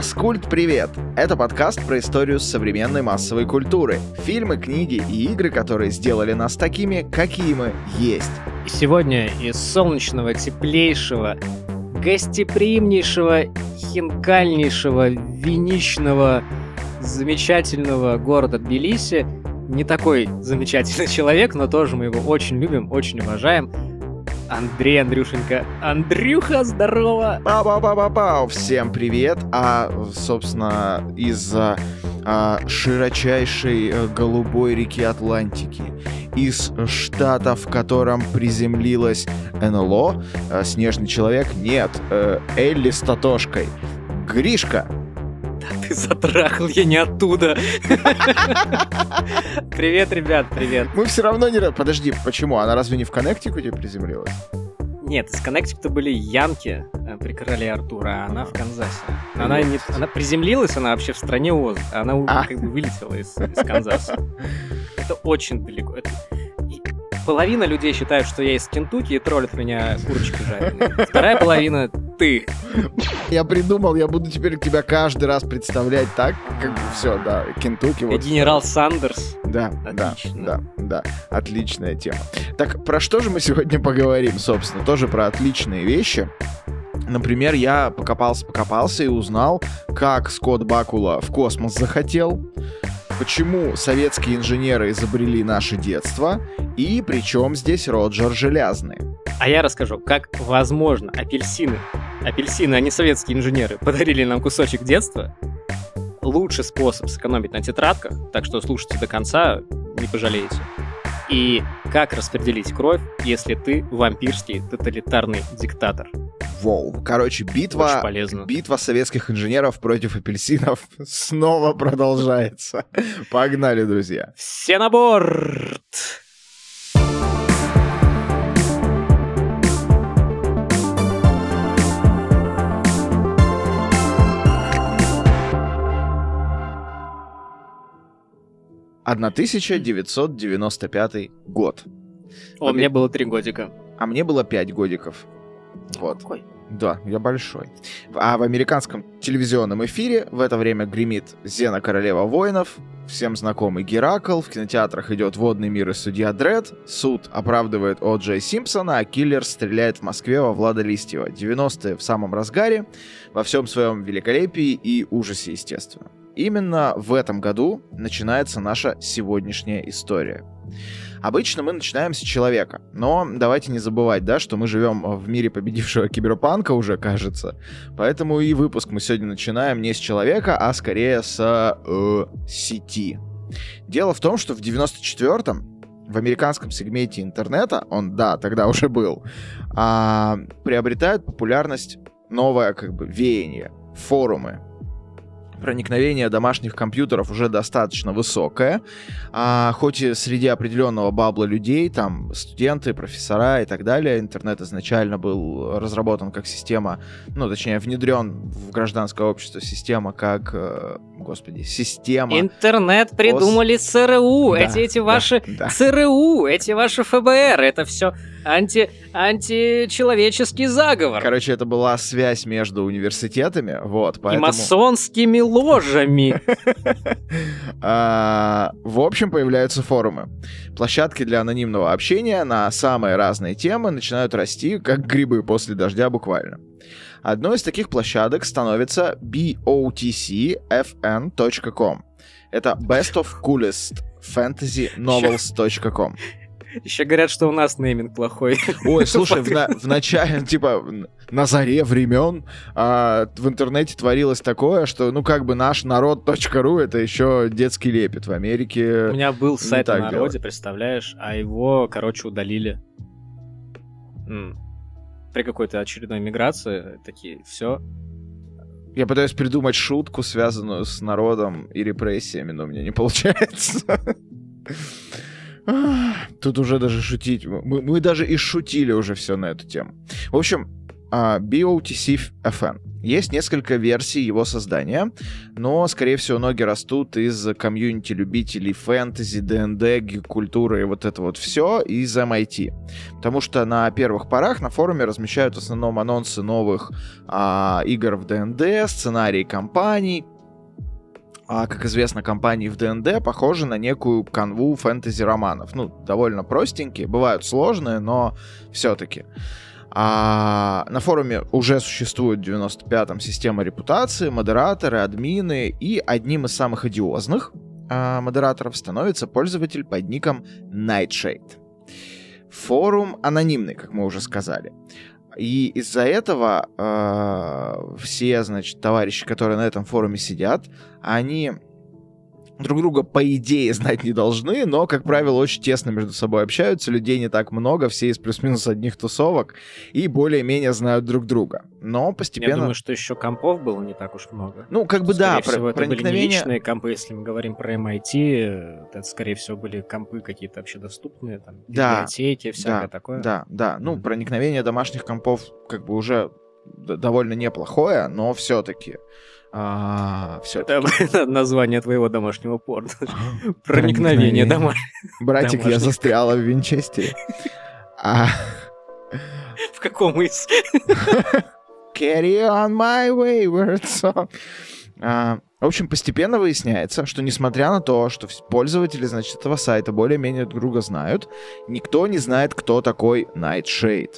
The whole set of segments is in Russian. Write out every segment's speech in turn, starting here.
Маскульт, привет! Это подкаст про историю современной массовой культуры. Фильмы, книги и игры, которые сделали нас такими, какие мы есть. Сегодня из солнечного, теплейшего, гостеприимнейшего, хинкальнейшего, виничного, замечательного города Тбилиси не такой замечательный человек, но тоже мы его очень любим, очень уважаем. Андрей Андрюшенька. Андрюха, здорово! Пау-пау-пау-пау! Всем привет! А, собственно, из-за а, широчайшей а, голубой реки Атлантики, из штата, в котором приземлилась НЛО, а, Снежный Человек, нет, а, Элли с Татошкой, Гришка, ты затрахал, я не оттуда. Привет, ребят, привет. Мы все равно не... Подожди, почему? Она разве не в Коннектикуте приземлилась? Нет, из Коннектикута были янки э, при короле Артура, а она в Канзасе. Она, не, она приземлилась, она вообще в стране Оз, она а. как бы вылетела из, из Канзаса. Это очень далеко. Это, половина людей считают, что я из Кентукки и троллят меня курочкой жареной. Вторая половина — ты. Я придумал, я буду теперь тебя каждый раз представлять так, как все, да, Кентукки. Вот. Генерал Сандерс. Да, Отлично. да, да, да. Отличная тема. Так, про что же мы сегодня поговорим, собственно? Тоже про отличные вещи. Например, я покопался-покопался и узнал, как Скотт Бакула в космос захотел, почему советские инженеры изобрели наше детство и причем здесь Роджер Железный. А я расскажу, как возможно апельсины, апельсины, а не советские инженеры, подарили нам кусочек детства. Лучший способ сэкономить на тетрадках, так что слушайте до конца, не пожалеете. И как распределить кровь, если ты вампирский тоталитарный диктатор. Воу. Короче, битва, битва советских инженеров против апельсинов снова продолжается. Погнали, друзья. Все на борт! «1995 год». О, мне было три годика. А мне было пять годиков. Вот. Какой? Да, я большой. А в американском телевизионном эфире в это время гремит Зена Королева Воинов, всем знакомый Геракл, в кинотеатрах идет «Водный мир» и «Судья Дред», суд оправдывает О. Джей Симпсона, а киллер стреляет в Москве во Влада Листьева. 90-е в самом разгаре, во всем своем великолепии и ужасе, естественно. Именно в этом году начинается наша сегодняшняя история. Обычно мы начинаем с человека, но давайте не забывать, да, что мы живем в мире победившего киберпанка уже, кажется. Поэтому и выпуск мы сегодня начинаем не с человека, а скорее с э, сети. Дело в том, что в 94-м в американском сегменте интернета, он, да, тогда уже был, а, приобретает популярность новое, как бы, веяние, форумы, проникновение домашних компьютеров уже достаточно высокое, а, хоть и среди определенного бабла людей, там студенты, профессора и так далее, интернет изначально был разработан как система, ну, точнее, внедрен в гражданское общество система как, э, господи, система... Интернет придумали Пос... ЦРУ, да, эти, эти ваши да, да. ЦРУ, эти ваши ФБР, это все анти, античеловеческий заговор. Короче, это была связь между университетами, вот, поэтому... И масонскими ложами. А, в общем, появляются форумы. Площадки для анонимного общения на самые разные темы начинают расти, как грибы после дождя буквально. Одной из таких площадок становится botcfn.com. Это best of coolest fantasy novels.com. Еще говорят, что у нас нейминг плохой. Ой, слушай, в, на, в начале, типа, на заре времен а, в интернете творилось такое, что, ну, как бы наш народ.ру это еще детский лепет в Америке. У меня был сайт на народе, делать. представляешь, а его, короче, удалили. М. При какой-то очередной миграции такие, все, я пытаюсь придумать шутку, связанную с народом и репрессиями, но у меня не получается. Тут уже даже шутить. Мы, мы даже и шутили уже все на эту тему. В общем, а, BOTC FN. Есть несколько версий его создания, но, скорее всего, ноги растут из комьюнити любителей фэнтези, DnD, культуры и вот это вот все из MIT. Потому что на первых порах на форуме размещают в основном анонсы новых а, игр в DnD, сценарии кампаний, а, как известно, компании в ДНД похожи на некую канву фэнтези-романов. Ну, довольно простенькие, бывают сложные, но все-таки. А на форуме уже существует в 95-м система репутации, модераторы, админы, и одним из самых одиозных а, модераторов становится пользователь под ником Nightshade. Форум анонимный, как мы уже сказали. И из-за этого э, все, значит, товарищи, которые на этом форуме сидят, они друг друга, по идее, знать не должны, но, как правило, очень тесно между собой общаются, людей не так много, все из плюс-минус одних тусовок, и более-менее знают друг друга. Но постепенно... Я думаю, что еще компов было не так уж много. Ну, как бы скорее да, всего, про- это проникновение... были не личные компы, если мы говорим про MIT, это, скорее всего, были компы какие-то общедоступные, там, да, библиотеки, всякое да, такое. Да, да, ну, mm-hmm. проникновение домашних компов как бы уже довольно неплохое, но все-таки а, все. Это название твоего домашнего порно. Проникновение домой. Братик, я застряла в Винчестере. А... В каком из? Carry on my wayward song. А, в общем, постепенно выясняется, что несмотря на то, что пользователи, значит, этого сайта более-менее друг друга знают, никто не знает, кто такой Nightshade.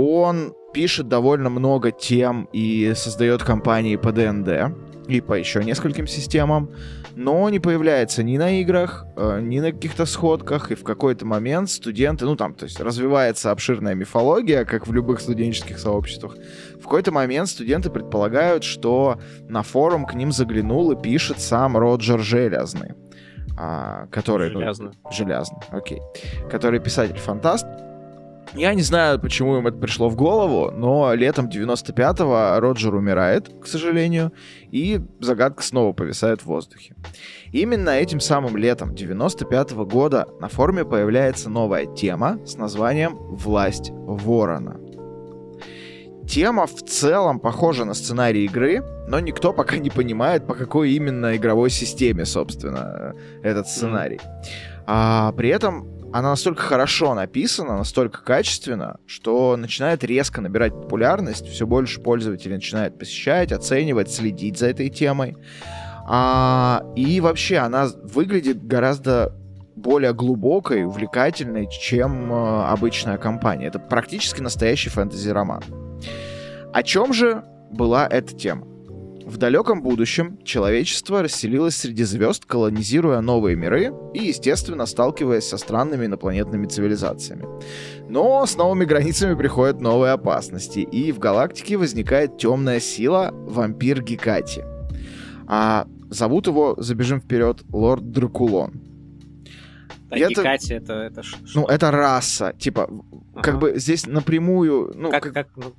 Он пишет довольно много тем и создает компании по ДНД и по еще нескольким системам, но не появляется ни на играх, э, ни на каких-то сходках, и в какой-то момент студенты, ну там, то есть развивается обширная мифология, как в любых студенческих сообществах, в какой-то момент студенты предполагают, что на форум к ним заглянул и пишет сам Роджер Железный, а, который... Железный. Ну, железный, окей. Который писатель-фантаст, я не знаю, почему им это пришло в голову, но летом 95-го Роджер умирает, к сожалению, и загадка снова повисает в воздухе. Именно этим самым летом 95-го года на форуме появляется новая тема с названием «Власть Ворона». Тема в целом похожа на сценарий игры, но никто пока не понимает, по какой именно игровой системе, собственно, этот сценарий. А при этом она настолько хорошо написана, настолько качественно, что начинает резко набирать популярность, все больше пользователей начинают посещать, оценивать, следить за этой темой. А, и вообще она выглядит гораздо более глубокой, увлекательной, чем э, обычная компания. Это практически настоящий фэнтези-роман. О чем же была эта тема? В далеком будущем человечество расселилось среди звезд, колонизируя новые миры и, естественно, сталкиваясь со странными инопланетными цивилизациями. Но с новыми границами приходят новые опасности, и в галактике возникает темная сила вампир Гекати. А зовут его, забежим вперед, Лорд Дракулон. А это, Гекати это, это Ну, это раса. Типа, ага. как бы здесь напрямую... Ну, как, как, как, ну,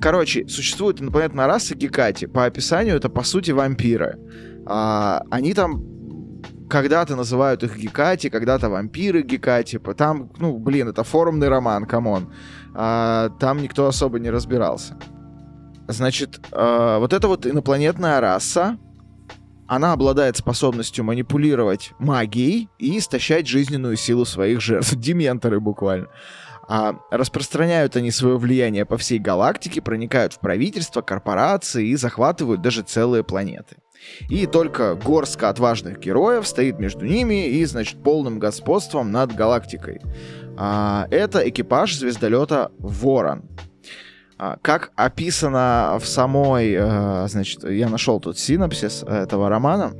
Короче, существует инопланетная раса Гекати. По описанию это, по сути, вампиры. А, они там когда-то называют их Гекати, когда-то вампиры Гекати. Там, ну, блин, это форумный роман, come on. А, там никто особо не разбирался. Значит, а, вот эта вот инопланетная раса, она обладает способностью манипулировать магией и истощать жизненную силу своих жертв. Дементоры буквально. А распространяют они свое влияние по всей галактике, проникают в правительство, корпорации и захватывают даже целые планеты. И только горстка отважных героев стоит между ними и, значит, полным господством над галактикой. А, это экипаж звездолета Ворон. А, как описано в самой, а, значит, я нашел тут синопсис этого романа,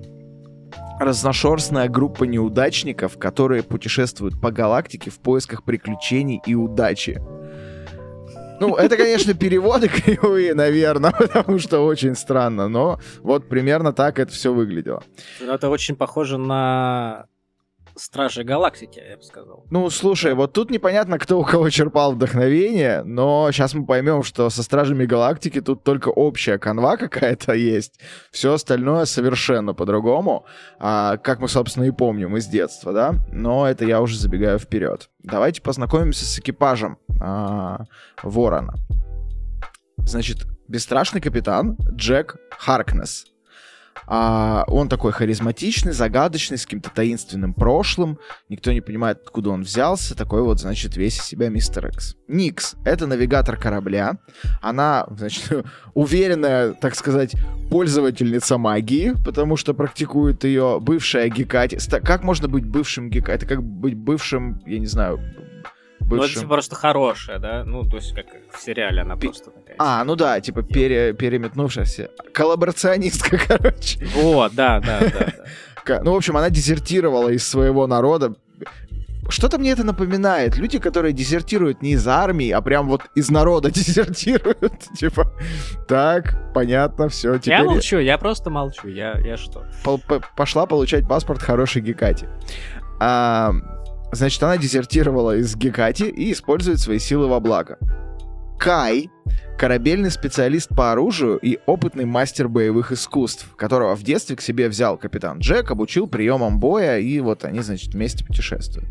разношерстная группа неудачников, которые путешествуют по галактике в поисках приключений и удачи. Ну, это, конечно, переводы кривые, наверное, потому что очень странно, но вот примерно так это все выглядело. Это очень похоже на Стражи Галактики, я бы сказал. Ну, слушай, вот тут непонятно, кто у кого черпал вдохновение, но сейчас мы поймем, что со Стражами Галактики тут только общая канва какая-то есть. Все остальное совершенно по-другому, а, как мы, собственно, и помним из детства, да? Но это я уже забегаю вперед. Давайте познакомимся с экипажем а, Ворона. значит, бесстрашный капитан Джек Харкнес. А, он такой харизматичный, загадочный, с каким-то таинственным прошлым. Никто не понимает, откуда он взялся. Такой вот, значит, весь из себя мистер Экс. Никс — это навигатор корабля. Она, значит, уверенная, так сказать, пользовательница магии, потому что практикует ее бывшая Гекати. Как можно быть бывшим Гекати? Это как быть бывшим, я не знаю, бывшим... Ну, это типа просто хорошая, да? Ну, то есть, как в сериале она Пи... просто такая. А, ну да, типа пере... переметнувшаяся. Коллаборационистка, короче. Вот, да, да, да. Ну, в общем, она дезертировала из своего народа. Что-то мне это напоминает. Люди, которые дезертируют не из армии, а прям вот из народа дезертируют. типа, так, понятно, все. Я молчу, я просто молчу. Я, я что? Пошла получать паспорт хорошей Гекати. А, Значит, она дезертировала из Гекати и использует свои силы во благо. Кай корабельный специалист по оружию и опытный мастер боевых искусств, которого в детстве к себе взял капитан Джек, обучил приемам боя, и вот они, значит, вместе путешествуют.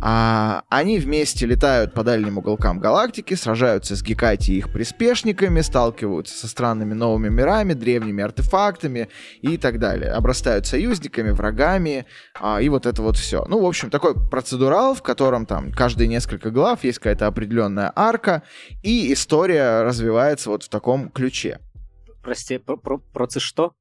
А, они вместе летают по дальним уголкам галактики, сражаются с Гекати и их приспешниками, сталкиваются со странными новыми мирами, древними артефактами и так далее. Обрастают союзниками, врагами, а, и вот это вот все. Ну, в общем, такой процедурал, в котором там каждые несколько глав есть какая-то определенная арка, и история развивается вот в таком ключе. Прости, про, про, процы что?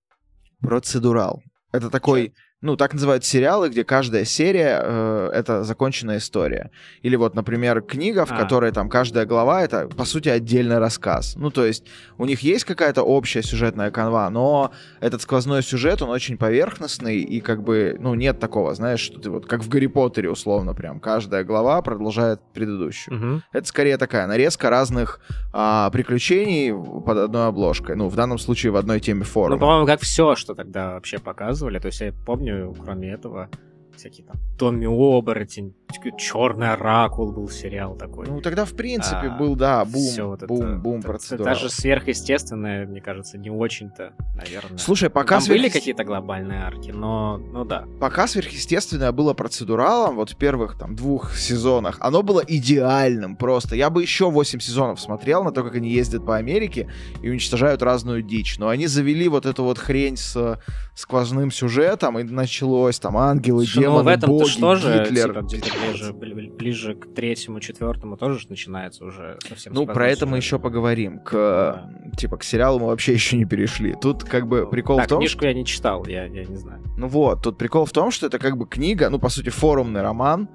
Процедурал. Это такой... Че? Ну, так называют сериалы, где каждая серия э, это законченная история. Или вот, например, книга, в а. которой там каждая глава это, по сути, отдельный рассказ. Ну, то есть у них есть какая-то общая сюжетная канва, но этот сквозной сюжет, он очень поверхностный, и как бы, ну, нет такого, знаешь, что ты вот, как в Гарри Поттере, условно, прям, каждая глава продолжает предыдущую. Угу. Это скорее такая нарезка разных а, приключений под одной обложкой. Ну, в данном случае в одной теме форума. Ну, по-моему, как все, что тогда вообще показывали. То есть я помню, помню, кроме этого, всякие там Томми Оборотень, Черный Оракул был сериал такой. Ну, тогда, в принципе, а, был, да, бум, вот бум, это, бум процедура. Даже сверхъестественное, мне кажется, не очень-то, наверное. Слушай, пока... Там сверх... были какие-то глобальные арки, но, ну да. Пока сверхъестественное было процедуралом, вот в первых там двух сезонах, оно было идеальным просто. Я бы еще 8 сезонов смотрел на то, как они ездят по Америке и уничтожают разную дичь. Но они завели вот эту вот хрень с сквозным сюжетом, и началось там ангелы, Слушай, демоны, ну, в этом боги, тоже, Гитлер. Типа, где-то ближе, ближе к третьему, четвертому тоже начинается уже совсем Ну, про это мы еще поговорим. К, да. Типа, к сериалу мы вообще еще не перешли. Тут как бы прикол а, в том... книжку я не читал, я, я не знаю. Ну вот, тут прикол в том, что это как бы книга, ну, по сути, форумный роман,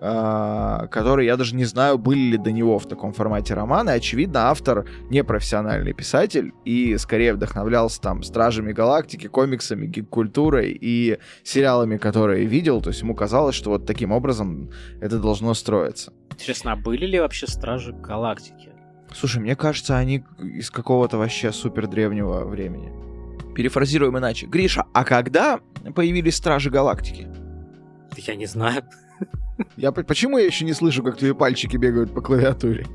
а, который я даже не знаю, были ли до него в таком формате романа. И, очевидно, автор не профессиональный писатель и скорее вдохновлялся там Стражами Галактики, комиксами, гик-культурой и сериалами, которые видел. То есть ему казалось, что вот таким образом это должно строиться. Интересно, а были ли вообще Стражи Галактики? Слушай, мне кажется, они из какого-то вообще супер древнего времени. Перефразируем иначе. Гриша, а когда появились Стражи Галактики? Я не знаю. Я, почему я еще не слышу, как твои пальчики бегают по клавиатуре?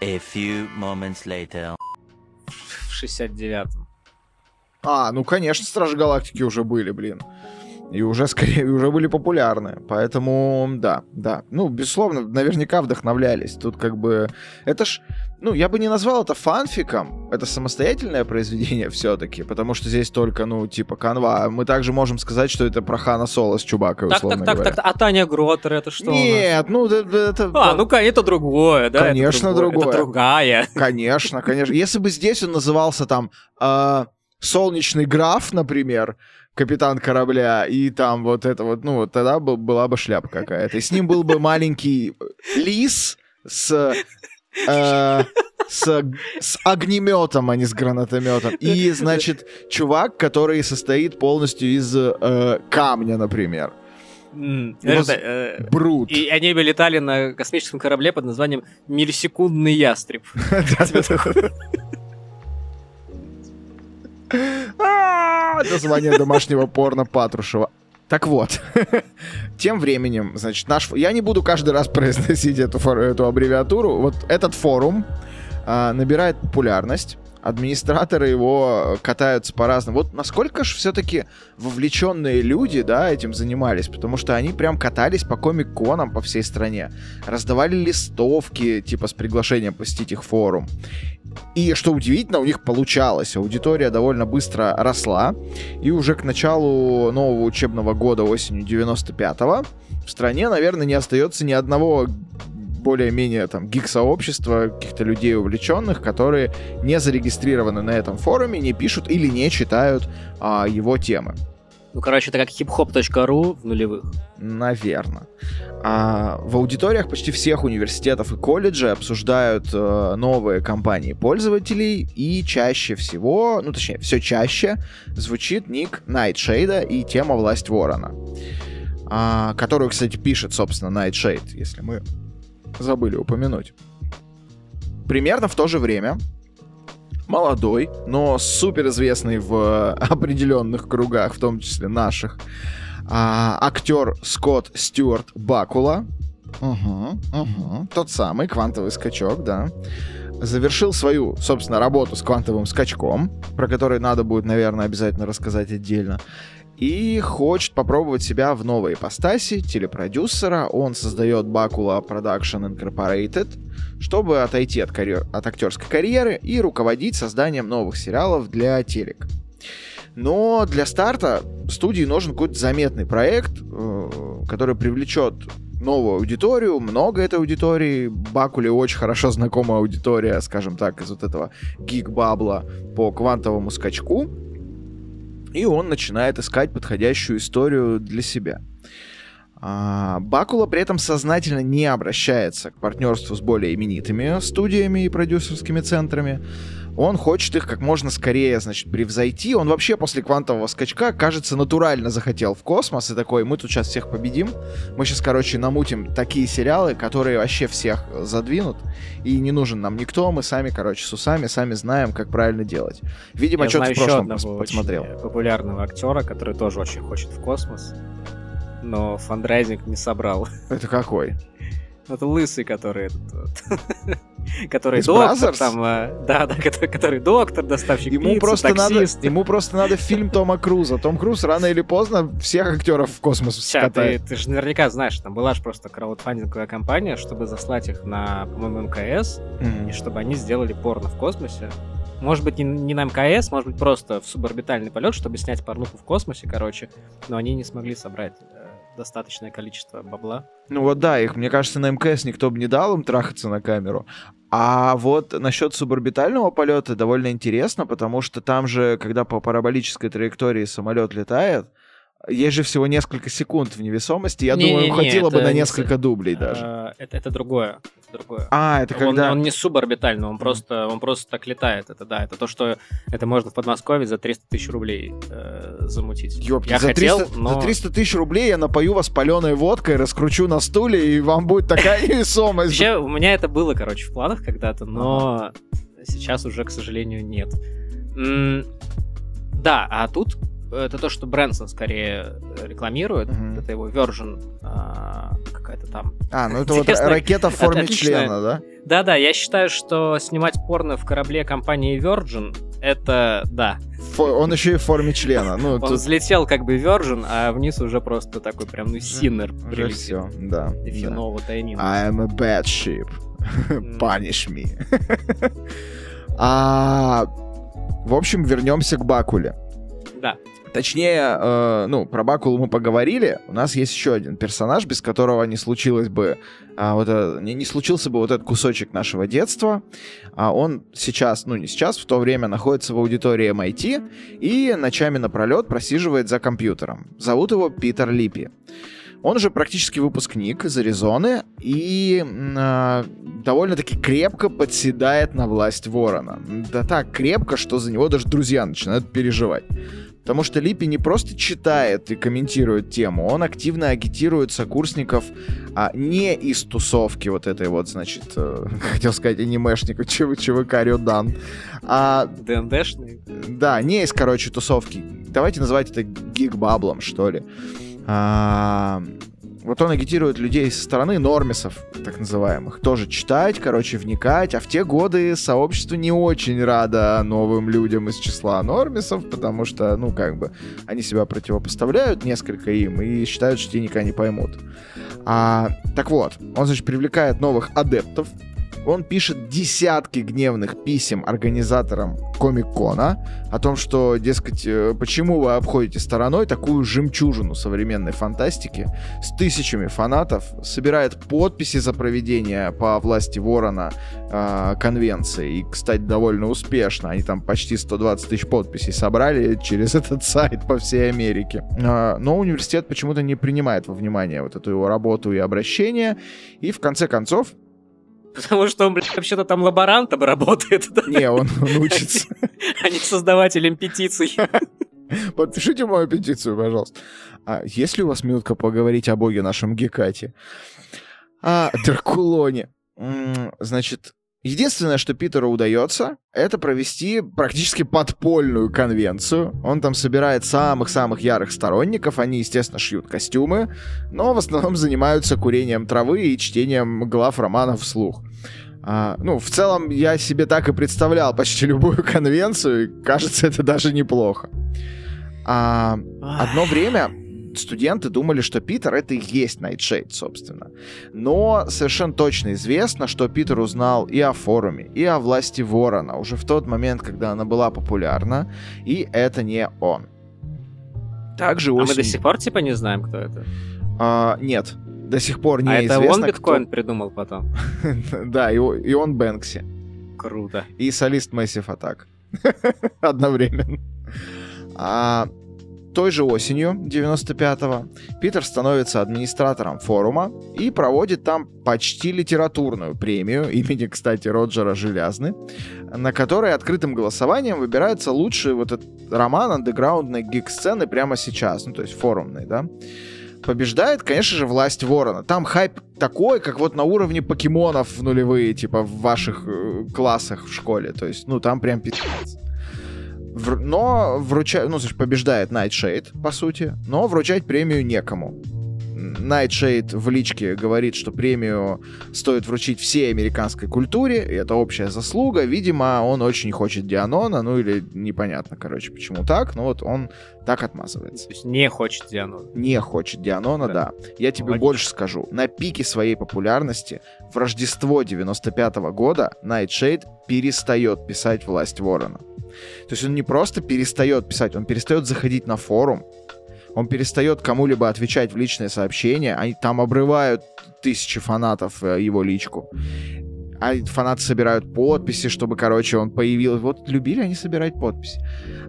A few moments later. В 69-м. А, ну конечно, Стражи Галактики уже были, блин. И уже скорее, уже были популярны. Поэтому, да, да. Ну, безусловно, наверняка вдохновлялись. Тут как бы... Это ж ну, я бы не назвал это фанфиком. Это самостоятельное произведение все-таки, потому что здесь только, ну, типа, канва. Мы также можем сказать, что это про Хана Соло с Чубакой, так, условно так, так, так, так, а Таня Гротер это что? Нет, ну, это... это а, ну-ка, это другое, да? Конечно, это другое. Это другая. Конечно, конечно. Если бы здесь он назывался там э, «Солнечный граф», например, капитан корабля, и там вот это вот, ну, вот тогда бы, была бы шляпа какая-то. И с ним был бы маленький лис с Э, с, с огнеметом, а не с гранатометом. И, значит, чувак, который состоит полностью из э, камня, например. Mm, это, э, Брут. И они бы летали на космическом корабле под названием «Миллисекундный ястреб». Название домашнего порно Патрушева. Так вот, тем временем, значит, наш... Я не буду каждый раз произносить эту, эту аббревиатуру. Вот этот форум а, набирает популярность. Администраторы его катаются по-разному. Вот насколько же все-таки вовлеченные люди, да, этим занимались, потому что они прям катались по комик-конам по всей стране, раздавали листовки, типа, с приглашением посетить их форум. И, что удивительно, у них получалось. Аудитория довольно быстро росла, и уже к началу нового учебного года осенью 95-го в стране, наверное, не остается ни одного более-менее там гик-сообщества, каких-то людей увлеченных, которые не зарегистрированы на этом форуме, не пишут или не читают а, его темы. Ну, короче, это как hiphop.ru в нулевых. Наверное. А, в аудиториях почти всех университетов и колледжей обсуждают э, новые кампании пользователей, и чаще всего, ну точнее, все чаще звучит ник Найтшейда и тема «Власть Ворона», а, которую, кстати, пишет, собственно, Найтшейд, если мы забыли упомянуть. Примерно в то же время молодой, но супер известный в определенных кругах, в том числе наших, а, актер Скотт Стюарт Бакула, угу, угу, тот самый квантовый скачок, да, завершил свою, собственно, работу с квантовым скачком, про который надо будет, наверное, обязательно рассказать отдельно и хочет попробовать себя в новой ипостаси телепродюсера. Он создает Bacula Production Incorporated, чтобы отойти от, карьер... от актерской карьеры и руководить созданием новых сериалов для телек. Но для старта студии нужен какой-то заметный проект, э, который привлечет новую аудиторию, много этой аудитории. Бакуле очень хорошо знакомая аудитория, скажем так, из вот этого гиг-бабла по квантовому скачку и он начинает искать подходящую историю для себя. А, Бакула при этом сознательно не обращается к партнерству с более именитыми студиями и продюсерскими центрами, он хочет их как можно скорее, значит, превзойти. Он вообще после квантового скачка, кажется, натурально захотел в космос и такой, мы тут сейчас всех победим. Мы сейчас, короче, намутим такие сериалы, которые вообще всех задвинут. И не нужен нам никто, мы сами, короче, с усами, сами знаем, как правильно делать. Видимо, что-то в прошлом пос- посмотрел. популярного актера, который тоже очень хочет в космос, но фандрайзинг не собрал. Это какой? Это лысый, который который Из доктор, Brothers? там, э, да, да, который, который доктор, доставщик ему пиццы, просто таксист. Надо, ему просто надо фильм Тома Круза. Том Круз рано или поздно всех актеров в космос Ща, скатает. Ты, ты же наверняка знаешь, там была же просто краудфандинговая компания, чтобы заслать их на, по-моему, МКС, mm-hmm. и чтобы они сделали порно в космосе. Может быть, не, не на МКС, может быть, просто в суборбитальный полет, чтобы снять порнуху в космосе, короче. Но они не смогли собрать э, достаточное количество бабла. Ну вот да, их, мне кажется, на МКС никто бы не дал им трахаться на камеру. А вот насчет суборбитального полета довольно интересно, потому что там же, когда по параболической траектории самолет летает, есть же всего несколько секунд в невесомости. Я не, думаю, не, хватило бы на несколько не... дублей даже. А, это, это другое. Это другое. А, это когда... Он, он не суборбитальный, он просто, он просто так летает. Это да, это то, что это можно в Подмосковье за 300 тысяч рублей э, замутить. Ёпки, я за, хотел, 300, но... за 300 тысяч рублей я напою вас паленой водкой, раскручу на стуле, и вам будет такая невесомость. Вообще, у меня это было, короче, в планах когда-то, но сейчас уже, к сожалению, нет. Да, а тут это то, что Брэнсон скорее э, рекламирует. Mm-hmm. Это его version а, какая-то там. А, ну это вот ракета в форме Отличная. члена, да? Да-да, я считаю, что снимать порно в корабле компании Virgin это да. Фо- он еще и в форме члена. Ну, он тут... взлетел как бы Virgin, а вниз уже просто такой прям, ну, Синнер прилетел. все, да. Финового да. тайнина. I am a bad ship. Punish me. а, в общем, вернемся к Бакуле. Да. Точнее, э, ну, про Бакулу мы поговорили. У нас есть еще один персонаж, без которого не случилось бы а, вот это, не, не случился бы вот этот кусочек нашего детства. А он сейчас, ну не сейчас, в то время находится в аудитории MIT и ночами напролет просиживает за компьютером. Зовут его Питер Липпи. Он же практически выпускник из Аризоны и э, довольно-таки крепко подседает на власть Ворона. Да так крепко, что за него даже друзья начинают переживать. Потому что Липпи не просто читает и комментирует тему, он активно агитирует сокурсников а, не из тусовки вот этой вот, значит, э, хотел сказать анимешников ЧВ, ЧВК Рёдан, а... ДНДшный? Да, не из, короче, тусовки. Давайте называть это гиг-баблом, что ли. А, вот он агитирует людей со стороны нормисов, так называемых, тоже читать, короче, вникать, а в те годы сообщество не очень радо новым людям из числа нормисов, потому что, ну, как бы, они себя противопоставляют несколько им и считают, что те никогда не поймут. А, так вот, он, значит, привлекает новых адептов, он пишет десятки гневных писем организаторам Комик-Кона о том, что, дескать, э, почему вы обходите стороной такую жемчужину современной фантастики с тысячами фанатов, собирает подписи за проведение по власти Ворона э, конвенции. И, кстати, довольно успешно. Они там почти 120 тысяч подписей собрали через этот сайт по всей Америке. Э, но университет почему-то не принимает во внимание вот эту его работу и обращение. И в конце концов Потому что он, блядь, вообще-то там лаборантом работает. Да? Не, он, он учится. А не создавателем петиций. Подпишите мою петицию, пожалуйста. А есть ли у вас минутка поговорить о боге нашем Гекате? А, Дракулоне. Значит, Единственное, что Питеру удается, это провести практически подпольную конвенцию. Он там собирает самых-самых ярых сторонников, они, естественно, шьют костюмы, но в основном занимаются курением травы и чтением глав романов вслух. А, ну, в целом, я себе так и представлял почти любую конвенцию, и кажется, это даже неплохо. А, одно время студенты думали, что Питер это и есть Найтшейд, собственно. Но совершенно точно известно, что Питер узнал и о форуме, и о власти Ворона уже в тот момент, когда она была популярна, и это не он. Также осень... А мы до сих пор типа не знаем, кто это? А, нет, до сих пор не а это он биткоин кто... придумал потом? да, и, и он Бэнкси. Круто. И солист Massive Attack. Одновременно. А, той же осенью 95-го Питер становится администратором форума и проводит там почти литературную премию имени, кстати, Роджера Желязны, на которой открытым голосованием выбирается лучший вот этот роман андеграундной гик-сцены прямо сейчас, ну то есть форумный, да побеждает, конечно же, власть Ворона. Там хайп такой, как вот на уровне покемонов в нулевые, типа в ваших э, классах в школе. То есть, ну, там прям пиздец. В, но вручает, ну, значит, побеждает Найтшейд, по сути, но вручать премию некому. Найтшейд в личке говорит, что премию стоит вручить всей американской культуре, и это общая заслуга. Видимо, он очень хочет деанона, ну или непонятно, короче, почему так, но вот он так отмазывается. То есть не хочет деанона. Не хочет деанона, да. да. Я тебе Логично. больше скажу. На пике своей популярности в Рождество 95 -го года Найтшейд перестает писать «Власть Ворона». То есть он не просто перестает писать, он перестает заходить на форум, он перестает кому-либо отвечать в личные сообщения, они там обрывают тысячи фанатов э, его личку. А фанаты собирают подписи, чтобы, короче, он появился. Вот любили они собирать подписи.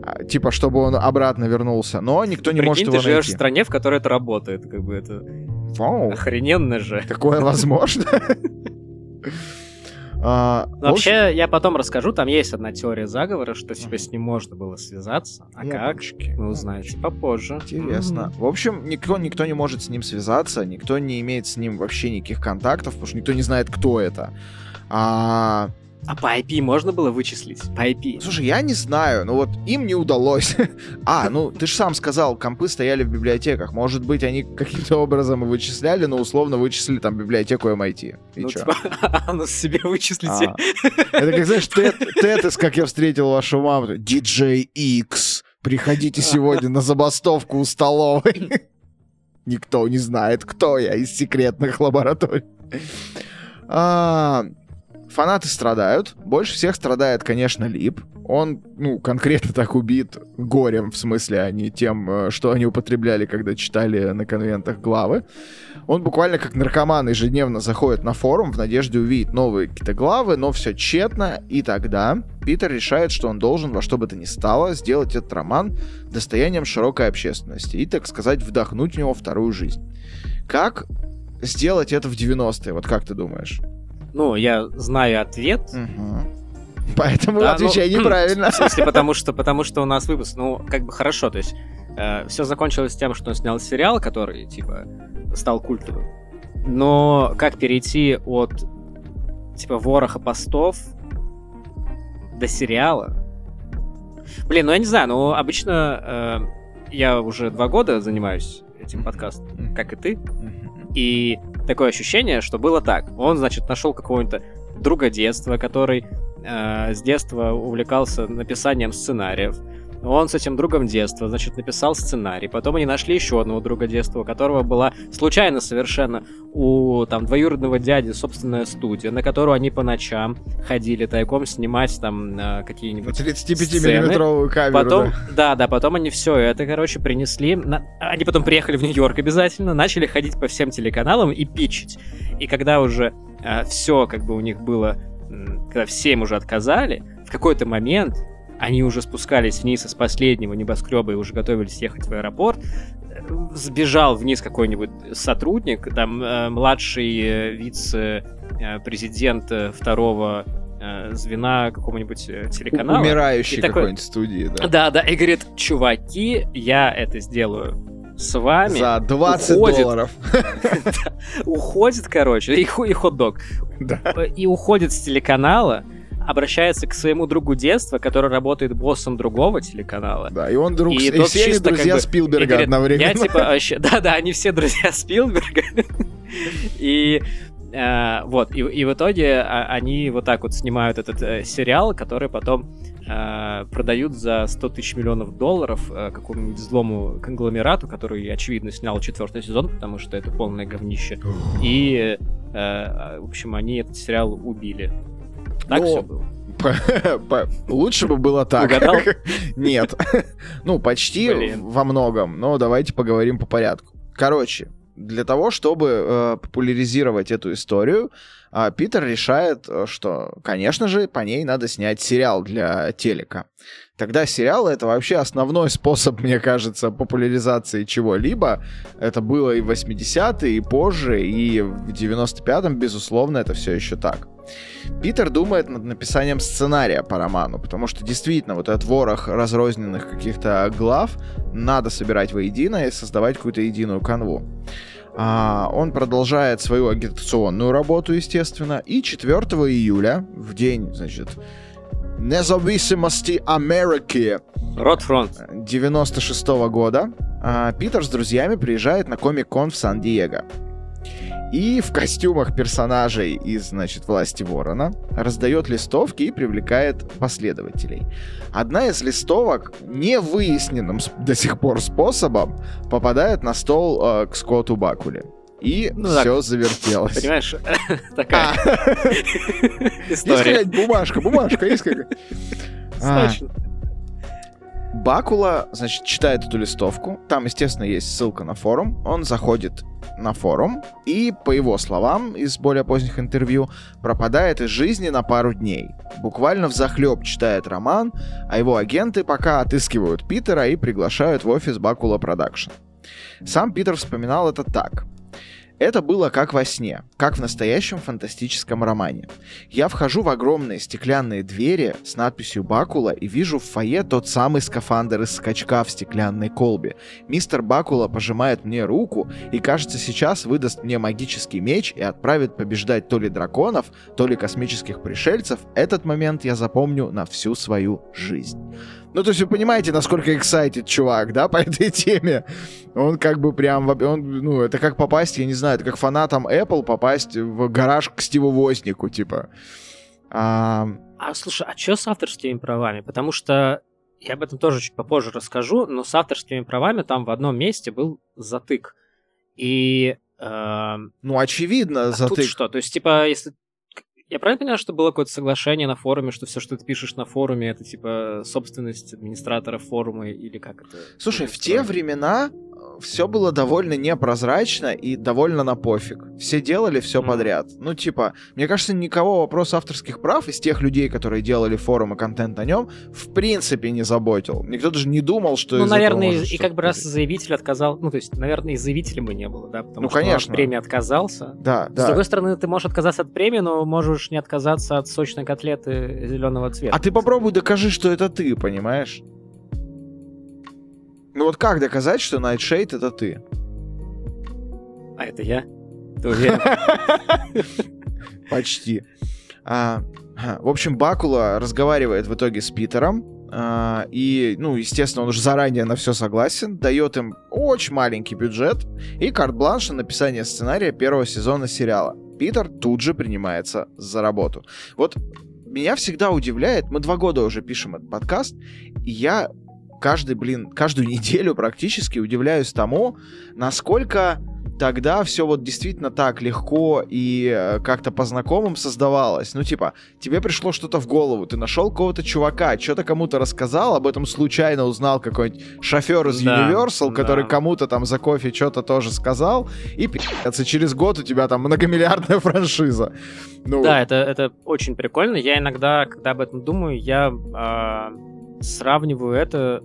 А, типа, чтобы он обратно вернулся. Но никто не Прикинь, может его ты живешь найти. в стране, в которой это работает. Как бы это... Вау. Охрененно же. Такое возможно. А, Вообще, общем... я потом расскажу, там есть одна теория заговора, что типа с ним можно было связаться. А Мопочки. как? Вы узнаете попозже. Интересно. Mm-hmm. В общем, никто, никто не может с ним связаться, никто не имеет с ним вообще никаких контактов, потому что никто не знает, кто это. А а по IP можно было вычислить? По IP? Слушай, я не знаю, но вот им не удалось. а, ну ты же сам сказал, компы стояли в библиотеках. Может быть, они каким-то образом и вычисляли, но условно вычислили там библиотеку MIT. И ну, чё? типа, а ну себе вычислите. А. Это как, знаешь, Тетес, как я встретил вашу маму. DJ X, приходите сегодня на забастовку у столовой. Никто не знает, кто я из секретных лабораторий. А, фанаты страдают. Больше всех страдает, конечно, Лип. Он, ну, конкретно так убит горем, в смысле, а не тем, э, что они употребляли, когда читали на конвентах главы. Он буквально как наркоман ежедневно заходит на форум в надежде увидеть новые какие-то главы, но все тщетно, и тогда Питер решает, что он должен во что бы то ни стало сделать этот роман достоянием широкой общественности и, так сказать, вдохнуть в него вторую жизнь. Как сделать это в 90-е, вот как ты думаешь? Ну, я знаю ответ. Угу. Поэтому да, отвечай ну, неправильно. В смысле, потому что, потому что у нас выпуск, ну, как бы хорошо, то есть э, все закончилось тем, что он снял сериал, который, типа, стал культовым. Но как перейти от, типа, вороха постов до сериала? Блин, ну я не знаю, ну обычно э, я уже два года занимаюсь этим подкастом, как и ты. И такое ощущение, что было так. Он, значит, нашел какого-нибудь друга детства, который э, с детства увлекался написанием сценариев. Он с этим другом детства, значит, написал сценарий. Потом они нашли еще одного друга детства, у которого была случайно совершенно у там двоюродного дяди собственная студия, на которую они по ночам ходили тайком снимать там э, какие-нибудь 35-миллиметровую камеру. Потом, да. да, да, потом они все это, короче, принесли. На... Они потом приехали в Нью-Йорк обязательно, начали ходить по всем телеканалам и пичить. И когда уже э, все как бы у них было, когда все им уже отказали, в какой-то момент они уже спускались вниз из последнего небоскреба и уже готовились ехать в аэропорт, сбежал вниз какой-нибудь сотрудник, там э, младший э, вице-президент э, второго э, звена какого-нибудь э, телеканала. Умирающий какой-нибудь студии, да. Да, да, и говорит, чуваки, я это сделаю с вами. За 20 уходит, долларов. Уходит, короче, и хот-дог. И уходит с телеканала, обращается к своему другу детства, который работает боссом другого телеканала. Да, и он друг... И, и все они друзья как бы, Спилберга говорит, одновременно. Я типа вообще... Да-да, они все друзья Спилберга. И Uh, вот, и, и в итоге а, они вот так вот снимают этот uh, сериал, который потом uh, продают за 100 тысяч миллионов долларов какому-нибудь злому конгломерату, который, очевидно, снял четвертый сезон, потому что это полное говнище. И, uh, в общем, они этот сериал убили. Так все было. Лучше бы было так. Угадал? Нет. Ну, почти Блин. во многом, но давайте поговорим по порядку. Короче, для того, чтобы э, популяризировать эту историю, э, Питер решает, э, что, конечно же, по ней надо снять сериал для телека. Тогда сериал — это вообще основной способ, мне кажется, популяризации чего-либо. Это было и в 80-е, и позже, и в 95-м, безусловно, это все еще так. Питер думает над написанием сценария по роману, потому что действительно вот этот ворох разрозненных каких-то глав надо собирать воедино и создавать какую-то единую канву. А, он продолжает свою агитационную работу, естественно, и 4 июля, в день, значит, независимости Америки. Ротфронт. 96 -го года а, Питер с друзьями приезжает на Комик-кон в Сан-Диего. И в костюмах персонажей из, значит, «Власти Ворона» раздает листовки и привлекает последователей. Одна из листовок, невыясненным до сих пор способом, попадает на стол э, к Скотту Бакуле. И ну, все так, завертелось. Понимаешь, такая история. Есть бумажка, бумажка есть какая а. Бакула, значит, читает эту листовку. Там, естественно, есть ссылка на форум. Он заходит на форум и, по его словам, из более поздних интервью, пропадает из жизни на пару дней. Буквально в захлеб читает роман, а его агенты пока отыскивают Питера и приглашают в офис Бакула Production. Сам Питер вспоминал это так. Это было как во сне, как в настоящем фантастическом романе. Я вхожу в огромные стеклянные двери с надписью «Бакула» и вижу в фойе тот самый скафандр из скачка в стеклянной колбе. Мистер Бакула пожимает мне руку и, кажется, сейчас выдаст мне магический меч и отправит побеждать то ли драконов, то ли космических пришельцев. Этот момент я запомню на всю свою жизнь. Ну, то есть вы понимаете, насколько excited чувак, да, по этой теме. Он как бы прям, он, ну, это как попасть, я не знаю, это как фанатам Apple попасть в гараж к Стиву Вознику, типа. А, а слушай, а что с авторскими правами? Потому что я об этом тоже чуть попозже расскажу, но с авторскими правами там в одном месте был затык. И... Э, ну, очевидно, а затык. Тут что? То есть, типа, если я правильно понимаю, что было какое-то соглашение на форуме, что все, что ты пишешь на форуме, это типа собственность администратора форума или как это? Слушай, в те времена все было довольно непрозрачно и довольно на пофиг. Все делали все mm. подряд. Ну, типа, мне кажется, никого вопрос авторских прав из тех людей, которые делали форум и контент на нем, в принципе не заботил. Никто даже не думал, что Ну, наверное, и, и как бы раз заявитель отказал, ну, то есть, наверное, и заявителя бы не было, да, потому ну, что конечно. от премии отказался. Да, да. С другой стороны, ты можешь отказаться от премии, но можешь не отказаться от сочной котлеты зеленого цвета. А ты попробуй докажи, что это ты, понимаешь? Ну вот как доказать, что Найтшейд это ты? А это я? Ты уверен? Почти. А, в общем, Бакула разговаривает в итоге с Питером, а, и, ну, естественно, он уже заранее на все согласен, дает им очень маленький бюджет и карт-бланш на написание сценария первого сезона сериала. Питер тут же принимается за работу. Вот меня всегда удивляет, мы два года уже пишем этот подкаст, и я каждый, блин, каждую неделю практически удивляюсь тому, насколько тогда все вот действительно так легко и э, как-то по знакомым создавалось. Ну, типа, тебе пришло что-то в голову, ты нашел кого-то чувака, что-то кому-то рассказал, об этом случайно узнал какой-нибудь шофер из да, Universal, да. который кому-то там за кофе что-то тоже сказал, и пи***ться, через год у тебя там многомиллиардная франшиза. Ну... Да, это, это очень прикольно. Я иногда, когда об этом думаю, я э, сравниваю это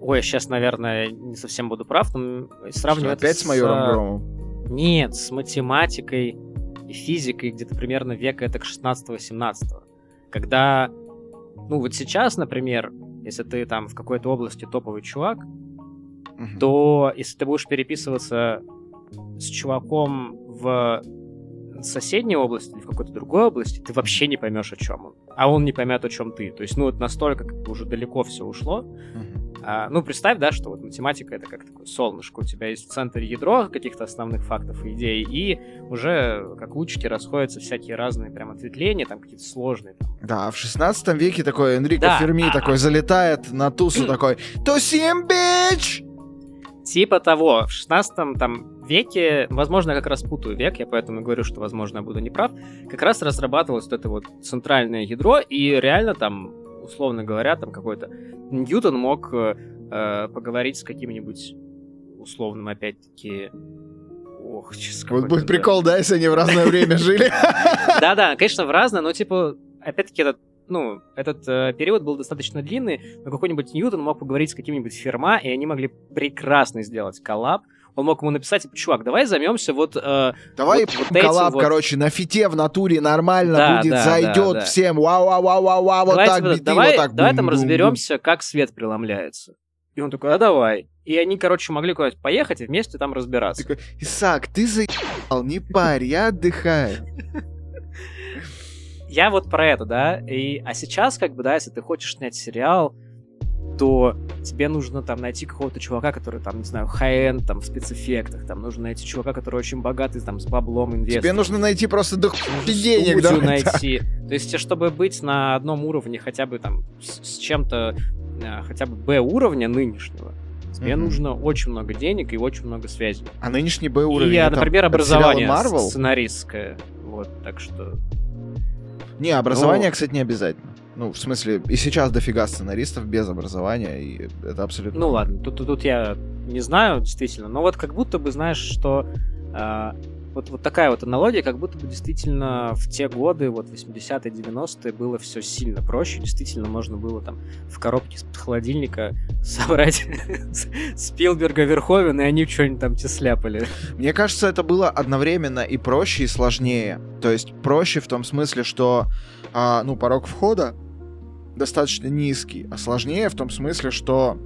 Ой, я сейчас, наверное, не совсем буду прав, но сравниваю Что, опять с, с майором Громом? Нет, с математикой и физикой где-то примерно века это к 16-17. Когда, ну вот сейчас, например, если ты там в какой-то области топовый чувак, угу. то если ты будешь переписываться с чуваком в соседней области или в какой-то другой области, ты вообще не поймешь, о чем он. А он не поймет, о чем ты. То есть, ну, вот настолько как бы уже далеко все ушло. А, ну, представь, да, что вот математика это как такое солнышко. У тебя есть в центре ядро каких-то основных фактов и идей, и уже как лучики расходятся всякие разные прям ответвления, там какие-то сложные. Там. Да, в 16 веке такой Энрико да. Ферми а, такой залетает на тусу такой «Тусим, бич!» Типа того, в 16 там веке, возможно, я как раз путаю век, я поэтому говорю, что, возможно, я буду неправ, как раз разрабатывалось вот это вот центральное ядро, и реально там условно говоря, там какой-то Ньютон мог э, э, поговорить с каким-нибудь условным, опять-таки, Ох, Вот будет прикол, да, если они в разное время жили. Да-да, конечно, в разное, но, типа, опять-таки, этот ну, этот э, период был достаточно длинный, но какой-нибудь Ньютон мог поговорить с каким-нибудь Ферма, и они могли прекрасно сделать collab, он мог ему написать, типа, чувак, давай займемся вот... Э, давай вот, вот collab, вот... короче, на фите в натуре нормально да, будет, да, зайдет да, да. всем, вау-вау-вау-вау, вот так, типа, биты, давай, вот так. Давай там разберемся, как свет преломляется. И он такой, а давай. И они, короче, могли куда-нибудь поехать и вместе там разбираться. Такой, Исаак, ты заебал, не парь, я отдыхаю. Я вот про это, да. И, а сейчас, как бы, да, если ты хочешь снять сериал, то тебе нужно там найти какого-то чувака, который там, не знаю, high-end, там, в спецэффектах, там, нужно найти чувака, который очень богатый, там, с баблом, инвестор. Тебе нужно найти просто до денег, да? найти. То есть, чтобы быть на одном уровне хотя бы там с, с чем-то, э, хотя бы Б-уровня нынешнего, тебе mm-hmm. нужно очень много денег и очень много связей. А нынешний Б-уровень? И, например, образование сценаристское. Вот, так что... Не, образование, ну, кстати, не обязательно. Ну, в смысле, и сейчас дофига сценаристов без образования, и это абсолютно... Ну ладно, тут, тут я не знаю, действительно, но вот как будто бы, знаешь, что э, вот, вот такая вот аналогия, как будто бы действительно в те годы, вот 80-е, 90-е, было все сильно проще, действительно можно было там в коробке из-под холодильника собрать Спилберга, Верховен, и они что-нибудь там те сляпали. Мне кажется, это было одновременно и проще, и сложнее. То есть проще в том смысле, что, а, ну, порог входа достаточно низкий, а сложнее в том смысле, что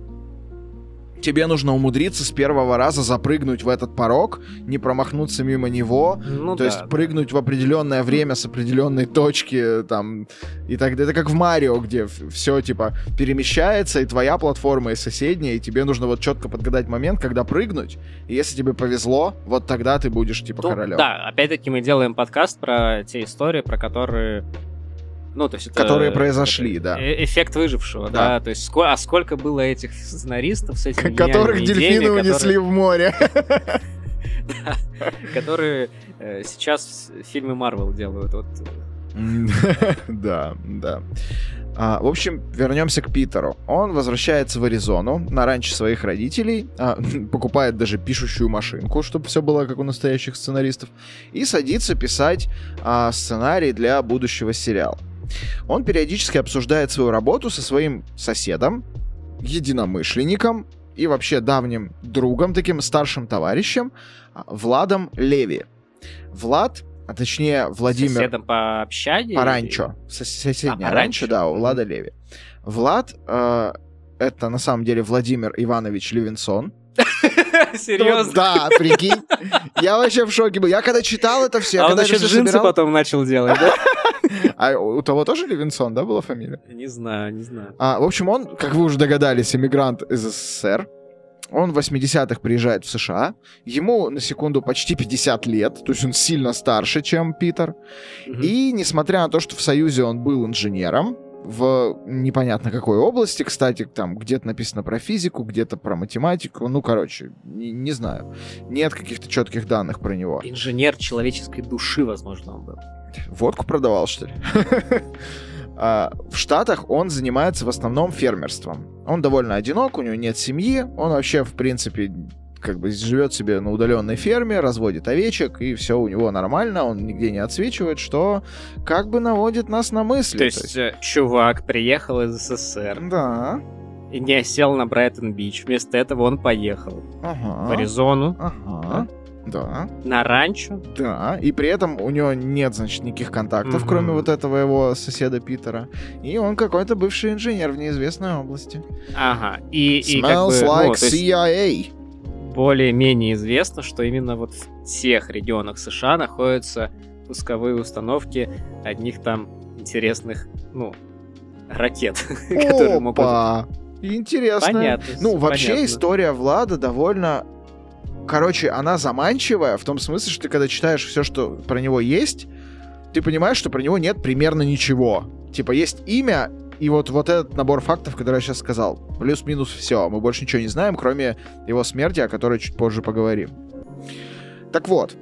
тебе нужно умудриться с первого раза запрыгнуть в этот порог, не промахнуться мимо него, ну, то да, есть прыгнуть в определенное время с определенной точки, там, и так далее. Это как в Марио, где все, типа, перемещается, и твоя платформа, и соседняя, и тебе нужно вот четко подгадать момент, когда прыгнуть, и если тебе повезло, вот тогда ты будешь, типа, ну, королем. Да, опять-таки мы делаем подкаст про те истории, про которые ну, то есть это, Которые произошли, это, да. Э, эффект выжившего, да. да. То есть, ско- а сколько было этих сценаристов с этими Которых дельфины унесли в море. Которые э, сейчас фильмы Марвел делают. Да, да. А, в общем, вернемся к Питеру. Он возвращается в Аризону на ранчо своих родителей, а, покупает даже пишущую машинку, чтобы все было как у настоящих сценаристов, и садится писать а, сценарий для будущего сериала. Он периодически обсуждает свою работу со своим соседом, единомышленником и вообще давним другом, таким старшим товарищем, а, Владом Леви. Влад, а точнее Владимир... Соседом по общаге? По ранчо. Соседнее а, ранчо, да, у Влада Леви. Влад, э, это на самом деле Владимир Иванович Левинсон, Серьезно? Да, прикинь. Я вообще в шоке был. Я когда читал это все... А он еще джинсы потом начал делать, да? А у того тоже Левинсон, да, была фамилия? Не знаю, не знаю. А, в общем, он, как вы уже догадались, иммигрант из СССР. Он в 80-х приезжает в США. Ему, на секунду, почти 50 лет. То есть он сильно старше, чем Питер. Мгм. И, несмотря на то, что в Союзе он был инженером, в непонятно какой области, кстати, там где-то написано про физику, где-то про математику, ну, короче, не, не знаю. Нет каких-то четких данных про него. Инженер человеческой души, возможно, он был. Водку продавал, что ли? А, В Штатах он занимается в основном фермерством. Он довольно одинок, у него нет семьи, он вообще, в принципе, как бы живет себе на удаленной ферме, разводит овечек, и все у него нормально, он нигде не отсвечивает, что как бы наводит нас на мысли. То есть, э, чувак приехал из СССР Да. и не осел на Брайтон-Бич. Вместо этого он поехал в Ага. Аризону Ага. Да. На ранчо. Да. И при этом у него нет, значит, никаких контактов, Мгм. кроме вот этого его соседа Питера. И он какой-то бывший инженер в неизвестной области. Ага. И, и как Smells бы, like ну, то есть CIA. более-менее известно, что именно вот в тех регионах США находятся пусковые установки одних там интересных, ну, ракет, которые могут... Интересно. Понятно. Ну, вообще понятно. история Влада довольно... Короче, она заманчивая в том смысле, что ты когда читаешь все, что про него есть, ты понимаешь, что про него нет примерно ничего. Типа, есть имя, и вот, вот этот набор фактов, который я сейчас сказал. Плюс-минус все. Мы больше ничего не знаем, кроме его смерти, о которой чуть позже поговорим. Так вот,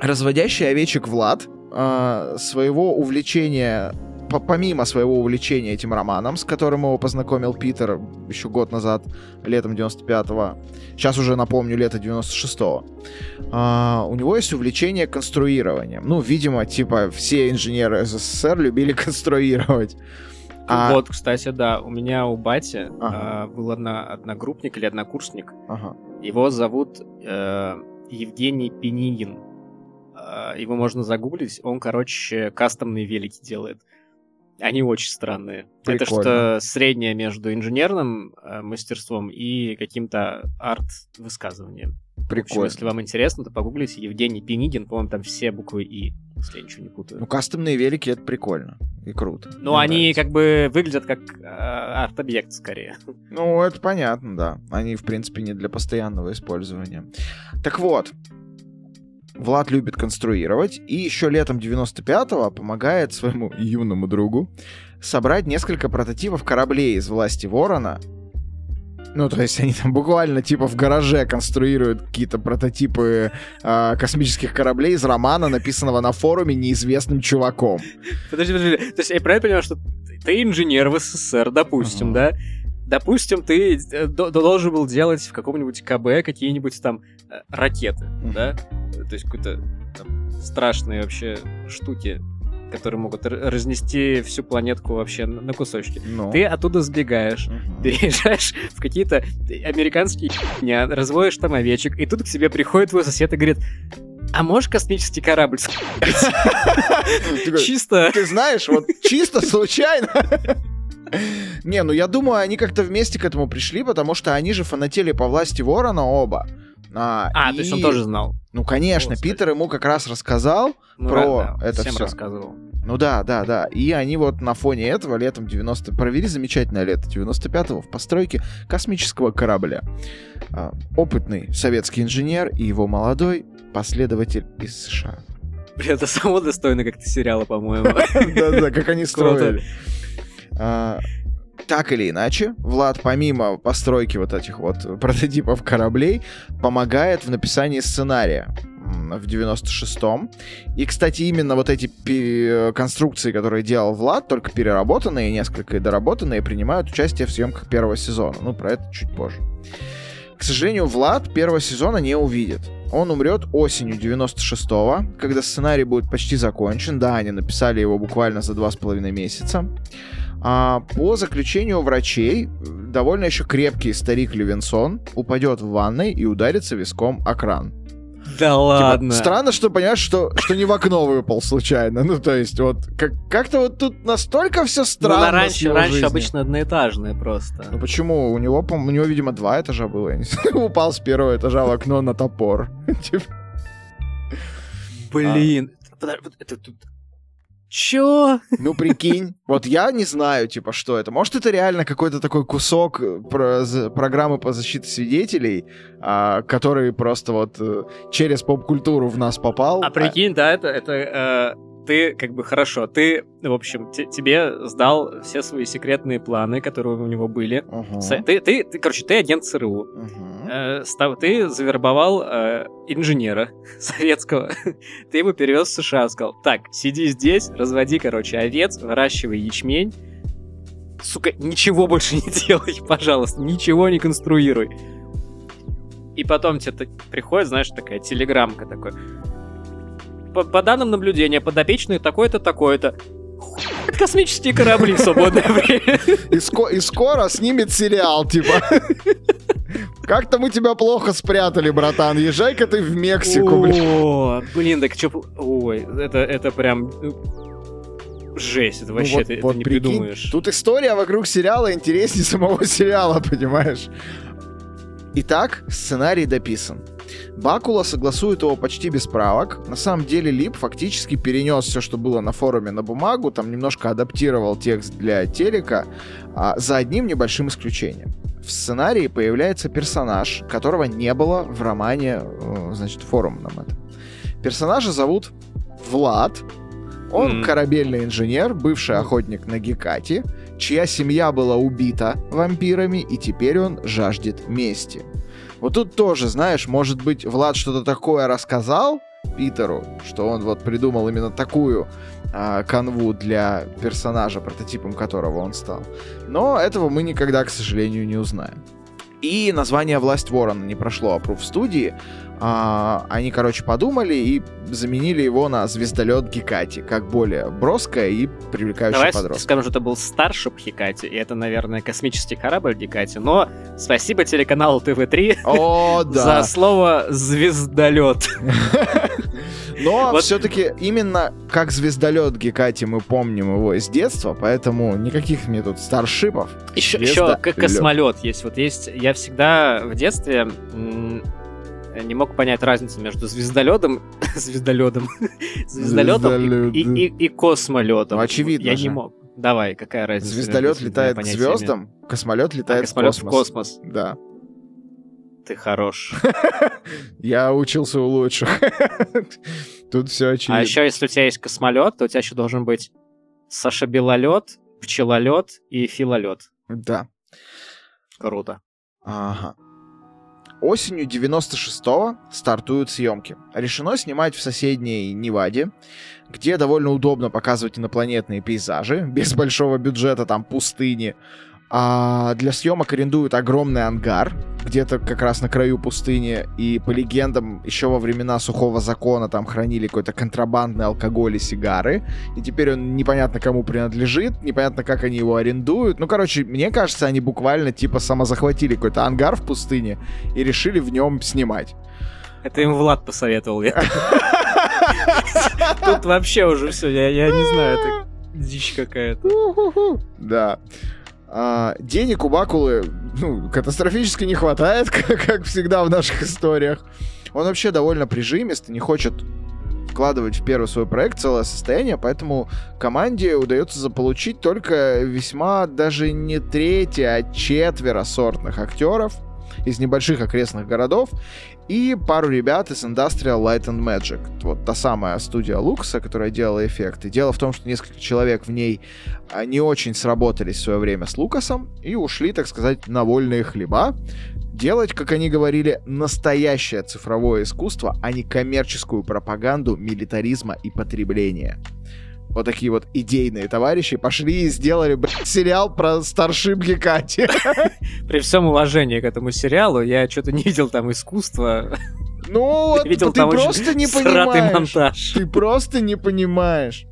разводящий овечек Влад а, своего увлечения помимо своего увлечения этим романом, с которым его познакомил Питер еще год назад, летом 95-го, сейчас уже напомню, лето 96-го, а, у него есть увлечение конструированием. Ну, видимо, типа все инженеры СССР любили конструировать. А- Вот, кстати, да, у меня у бати Ага. а, был одна, одногруппник или однокурсник. Ага. Его зовут э, Евгений Пенигин. А, его можно загуглить. Он, короче, кастомные велики делает. Они очень странные. Это Прикольно. что среднее между инженерным э, мастерством и каким-то арт-высказыванием. В общем, Прикольно. если вам интересно, то погуглите Евгений Пенигин. По-моему, там все буквы «и», если я ничего не путаю. Ну, кастомные велики — это прикольно и круто. Ну, Мне они нравится. как бы выглядят как э, арт-объект скорее. Ну, это понятно, да. Они, в принципе, не для постоянного использования. Так вот, Влад любит конструировать, и еще летом 95-го помогает своему юному другу собрать несколько прототипов кораблей из власти Ворона. Ну, то есть они там буквально типа в гараже конструируют какие-то прототипы а, космических кораблей из романа, написанного на форуме неизвестным чуваком. Подожди, подожди. То есть я правильно понимаю, что ты инженер в СССР, допустим, Ага. да? Допустим, ты э, до- должен был делать в каком-нибудь КБ какие-нибудь там э, ракеты, да? То есть какие-то страшные вообще штуки, которые могут разнести всю планетку вообще на кусочки. Ну. Ты оттуда сбегаешь, Мгм. переезжаешь в какие-то американские дня, разводишь там овечек, и тут к тебе приходит твой сосед и говорит, а можешь космический корабль ск***ать?» Такой, Чисто... Ты знаешь, вот чисто случайно. Не, ну я думаю, они как-то вместе к этому пришли, потому что они же фанатели по власти Ворона оба. А, А, и- то есть он тоже знал. Ну, конечно, Господи. Питер ему как раз рассказал. Ну, Про да, это всем всё. рассказывал. Ну да, да, да. И они вот на фоне этого летом 90... Провели замечательное лето 95-го в постройке космического корабля. А, опытный советский инженер и его молодой последователь из США. Бля, это само достойно как-то сериала, по-моему. Да-да, как они строили. Так или иначе, Влад, помимо постройки вот этих вот прототипов кораблей, помогает в написании сценария в 96-м. И, кстати, именно вот эти конструкции, которые делал Влад, только переработанные, несколько доработанные, принимают участие в съемках первого сезона. Ну, про это чуть позже. К сожалению, Влад первого сезона не увидит. Он умрет осенью 96-го, когда сценарий будет почти закончен. Да, они написали его буквально за два с половиной месяца. А, по заключению врачей, довольно еще крепкий старик Левинсон упадет в ванной и ударится виском о кран. Да Типа, ладно. странно, что понимаешь, что, что не в окно выпал случайно. Ну, то есть, вот как- как-то вот тут настолько все Ну, странно. с раньше, раньше жизнью. обычно одноэтажные просто. Ну почему? У него, по у него, видимо, два этажа было. Упал с первого этажа в окно на топор. Типа, Блин. Это тут... Чё? Ну, прикинь. Вот я не знаю, типа, что это. Может, это реально какой-то такой кусок э, про программы по защите свидетелей, а, который просто вот э, через поп-культуру в нас попал. А прикинь, да, это, это э, ты как бы хорошо, ты, в общем, тебе сдал все свои секретные планы, которые у него были. Угу. Ты, ты, ты, короче, ты агент ЦРУ. Угу. Э, став, ты завербовал э, инженера советского. ты его перевез в США, сказал, так, сиди здесь, разводи, короче, овец, выращивай ячмень. Сука, ничего больше не делай, пожалуйста, ничего не конструируй. И потом тебе приходит, знаешь, такая телеграммка такой по, по данным наблюдения, подопечные такое-то, такое-то. Космические корабли в свободное время. И, ско- и скоро снимет сериал, типа. Как-то мы тебя плохо спрятали, братан. Езжай-ка ты в Мексику, блин. О, блин, так что... Ой, это, это прям... Жесть, это вообще ну, вот, ты, вот, это не прикинь, придумаешь. Тут история вокруг сериала интереснее самого сериала, понимаешь? Итак, сценарий дописан. Бакула согласует его почти без правок. На самом деле Лип фактически перенес все, что было на форуме, на бумагу, там немножко адаптировал текст для телека, а, за одним небольшим исключением. В сценарии появляется персонаж, которого не было в романе, э, значит, форумном это. Персонажа зовут Влад. Он mm. корабельный инженер, бывший охотник на Гекате, чья семья была убита вампирами, и теперь он жаждет мести. Вот тут тоже, знаешь, может быть, Влад что-то такое рассказал Питеру, что он вот придумал именно такую а, канву для персонажа, прототипом которого он стал. Но этого мы никогда, к сожалению, не узнаем. И название «Власть Ворона» не прошло опруф в студии. А, они, короче, подумали и заменили его на звездолет Гекати, как более броское и привлекающее Давай подростков. скажем, что это был старшип Гекати, и это, наверное, космический корабль Гекати, но спасибо телеканалу ТВ-3 О, да. за слово «звездолет». Но вот. все-таки именно как звездолет Гекати мы помним его из детства, поэтому никаких мне тут старшипов. Еще, еще как космолет есть. Вот есть, я всегда в детстве не мог понять разницу между звездолетом, звездолетом, звездолетом и, и, и космолетом. Ну, очевидно. Я же. не мог. Давай, какая разница? Звездолет летает к звездам, космолет летает а, космолет в космос. в космос. Да. Ты хорош. Я учился у лучших. Тут все очевидно. А еще, если у тебя есть космолет, то у тебя еще должен быть Саша Белолет, пчелолет и филолет. Да. Круто. Ага. Осенью 96-го стартуют съемки. Решено снимать в соседней Неваде, где довольно удобно показывать инопланетные пейзажи, без большого бюджета, там пустыни. А для съемок арендуют огромный ангар, где-то как раз на краю пустыни. И по легендам, еще во времена сухого закона там хранили какой-то контрабандный алкоголь и сигары. И теперь он непонятно кому принадлежит, непонятно как они его арендуют. Ну, короче, мне кажется, они буквально типа самозахватили какой-то ангар в пустыне и решили в нем снимать. Это им Влад посоветовал. Тут вообще уже все, я не знаю, это дичь какая-то. Да. А, денег у Бакулы ну, катастрофически не хватает, как, как всегда в наших историях. Он вообще довольно прижимист, не хочет вкладывать в первый свой проект целое состояние, поэтому команде удается заполучить только весьма даже не третье, а четверо сортных актеров из небольших окрестных городов и пару ребят из Industrial Light and Magic. Вот та самая студия Лукаса, которая делала эффекты. Дело в том, что несколько человек в ней не очень сработались в свое время с Лукасом и ушли, так сказать, на вольные хлеба. Делать, как они говорили, настоящее цифровое искусство, а не коммерческую пропаганду милитаризма и потребления вот такие вот идейные товарищи пошли и сделали блядь, сериал про Starship Гекати. При всем уважении к этому сериалу, я что-то не видел там искусства. Ну, вот, видел ты просто не понимаешь. монтаж. Ты просто не понимаешь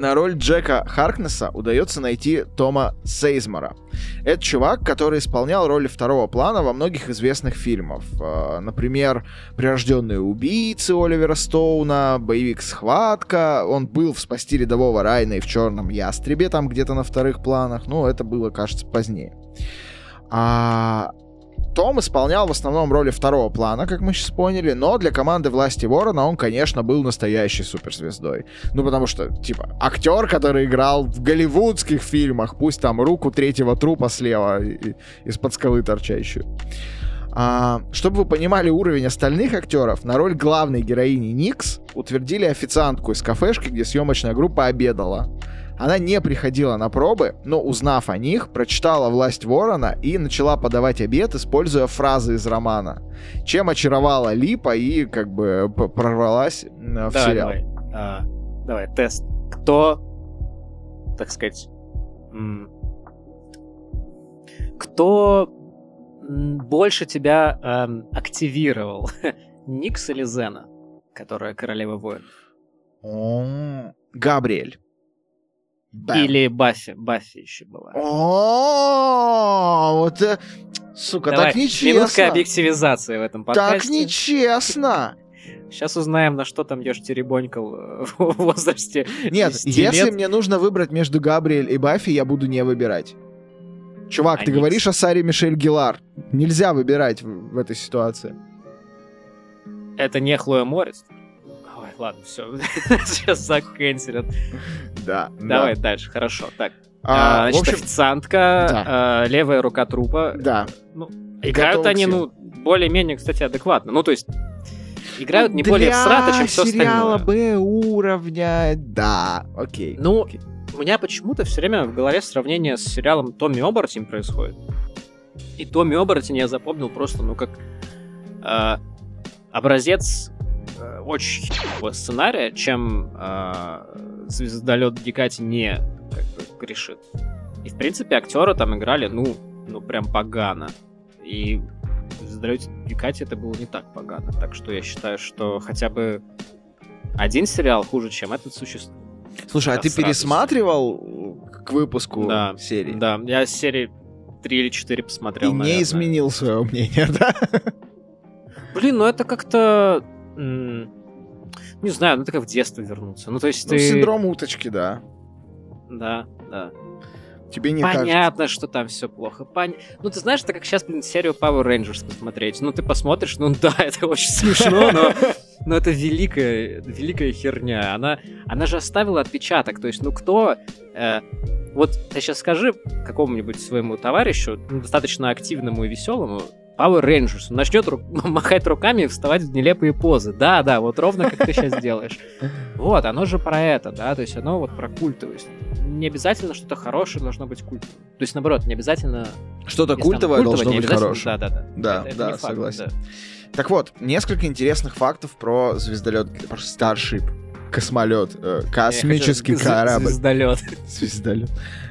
на роль Джека Харкнесса удается найти Тома Сейзмора. Это чувак, который исполнял роли второго плана во многих известных фильмах. Э, например, «Прирожденные убийцы» Оливера Стоуна, боевик «Схватка». Он был в «Спасти рядового Райна» и в «Черном ястребе», там где-то на вторых планах. Ну, это было, кажется, позднее. А Том исполнял в основном роли второго плана, как мы сейчас поняли, но для команды «Власти Ворона» он, конечно, был настоящей суперзвездой. Ну, потому что, типа, актер, который играл в голливудских фильмах, пусть там руку третьего трупа слева из-под скалы торчащую. А, чтобы вы понимали уровень остальных актеров, на роль главной героини Никс утвердили официантку из кафешки, где съемочная группа обедала. Она не приходила на пробы, но узнав о них, прочитала «Власть ворона» и начала подавать обед, используя фразы из романа. Чем очаровала Липа и как бы прорвалась в давай, сериал. Давай. А, давай, тест. Кто, так сказать, кто больше тебя эм, активировал? Никс или Зена, которая королева воинов? Габриэль. Бэм. Или Баффи. Баффи еще была. О, вот это... Сука, так нечестно. Минутка объективизации в этом подкасте. Так нечестно. Сейчас узнаем, на что там Ёж теребонькал э, в возрасте Нет, если лет. мне нужно выбрать между Габриэль и Баффи, я буду не выбирать. Чувак, а ты говоришь о Саре Мишель Гилар. Нельзя выбирать в, в этой ситуации. Это не Хлоя Морец ладно, все. Сейчас заканчивают. Да. Давай да. дальше, хорошо. Так. А, а, значит, общем... официантка, да. а, левая рука трупа. Да. Ну, играют они, ну, более-менее, кстати, адекватно. Ну, то есть, играют не Для более всрато, чем все сериала Б уровня, да, окей. Ну, окей. у меня почему-то все время в голове сравнение с сериалом Томми Оборотень происходит. И Томми Оборотень я запомнил просто, ну, как э, образец Э, очень херового сценария, чем э, звездолет Дикати не как бы, грешит. И, в принципе, актеры там играли, ну, ну прям погано. И в звездолете Дикати это было не так погано. Так что я считаю, что хотя бы один сериал хуже, чем этот существует. Слушай, а ты пересматривал к выпуску да, серии? Да, я серии 3 или 4 посмотрел, И наверное. не изменил свое мнение, да? Блин, ну это как-то не знаю, ну это как в детство вернуться. Ну, то есть ну, ты... синдром уточки, да. Да, да. Тебе не Понятно, кажется. что там все плохо. Пон... Ну, ты знаешь, это как сейчас, блин, серию Power Rangers посмотреть. Ну, ты посмотришь, ну да, это очень смешно, но, но это великая, великая херня. Она, она же оставила отпечаток. То есть, ну кто... Э, вот ты сейчас скажи какому-нибудь своему товарищу, ну, достаточно активному и веселому, Power Rangers. Он начнет ру- махать руками и вставать в нелепые позы. Да, да, вот ровно как ты сейчас делаешь. Вот, оно же про это, да, то есть оно вот про культовость. Не обязательно что-то хорошее должно быть культовым. То есть, наоборот, не обязательно... Что-то культовое должно быть хорошее. Да, да, да. Да, да, согласен. Так вот, несколько интересных фактов про звездолет, про Starship космолет, э, космический корабль. Звездолет. Звездолет.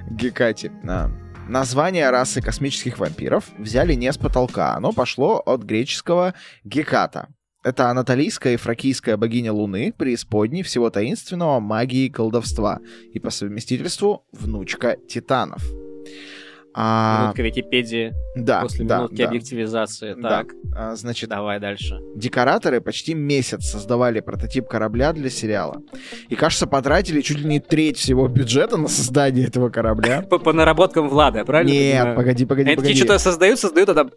Гекати. А. Название расы космических вампиров взяли не с потолка, оно пошло от греческого геката. Это анатолийская и фракийская богиня Луны, преисподней всего таинственного магии и колдовства, и по совместительству внучка титанов. А... Минутка Википедии. Да, После да, минутки да. объективизации. Так. А, значит, давай дальше. Декораторы почти месяц создавали прототип корабля для сериала. И, кажется, потратили чуть ли не треть всего бюджета на создание этого корабля. По, по наработкам Влада, правильно? Нет, погоди, погоди, Они погоди. такие что-то создают, создают, а там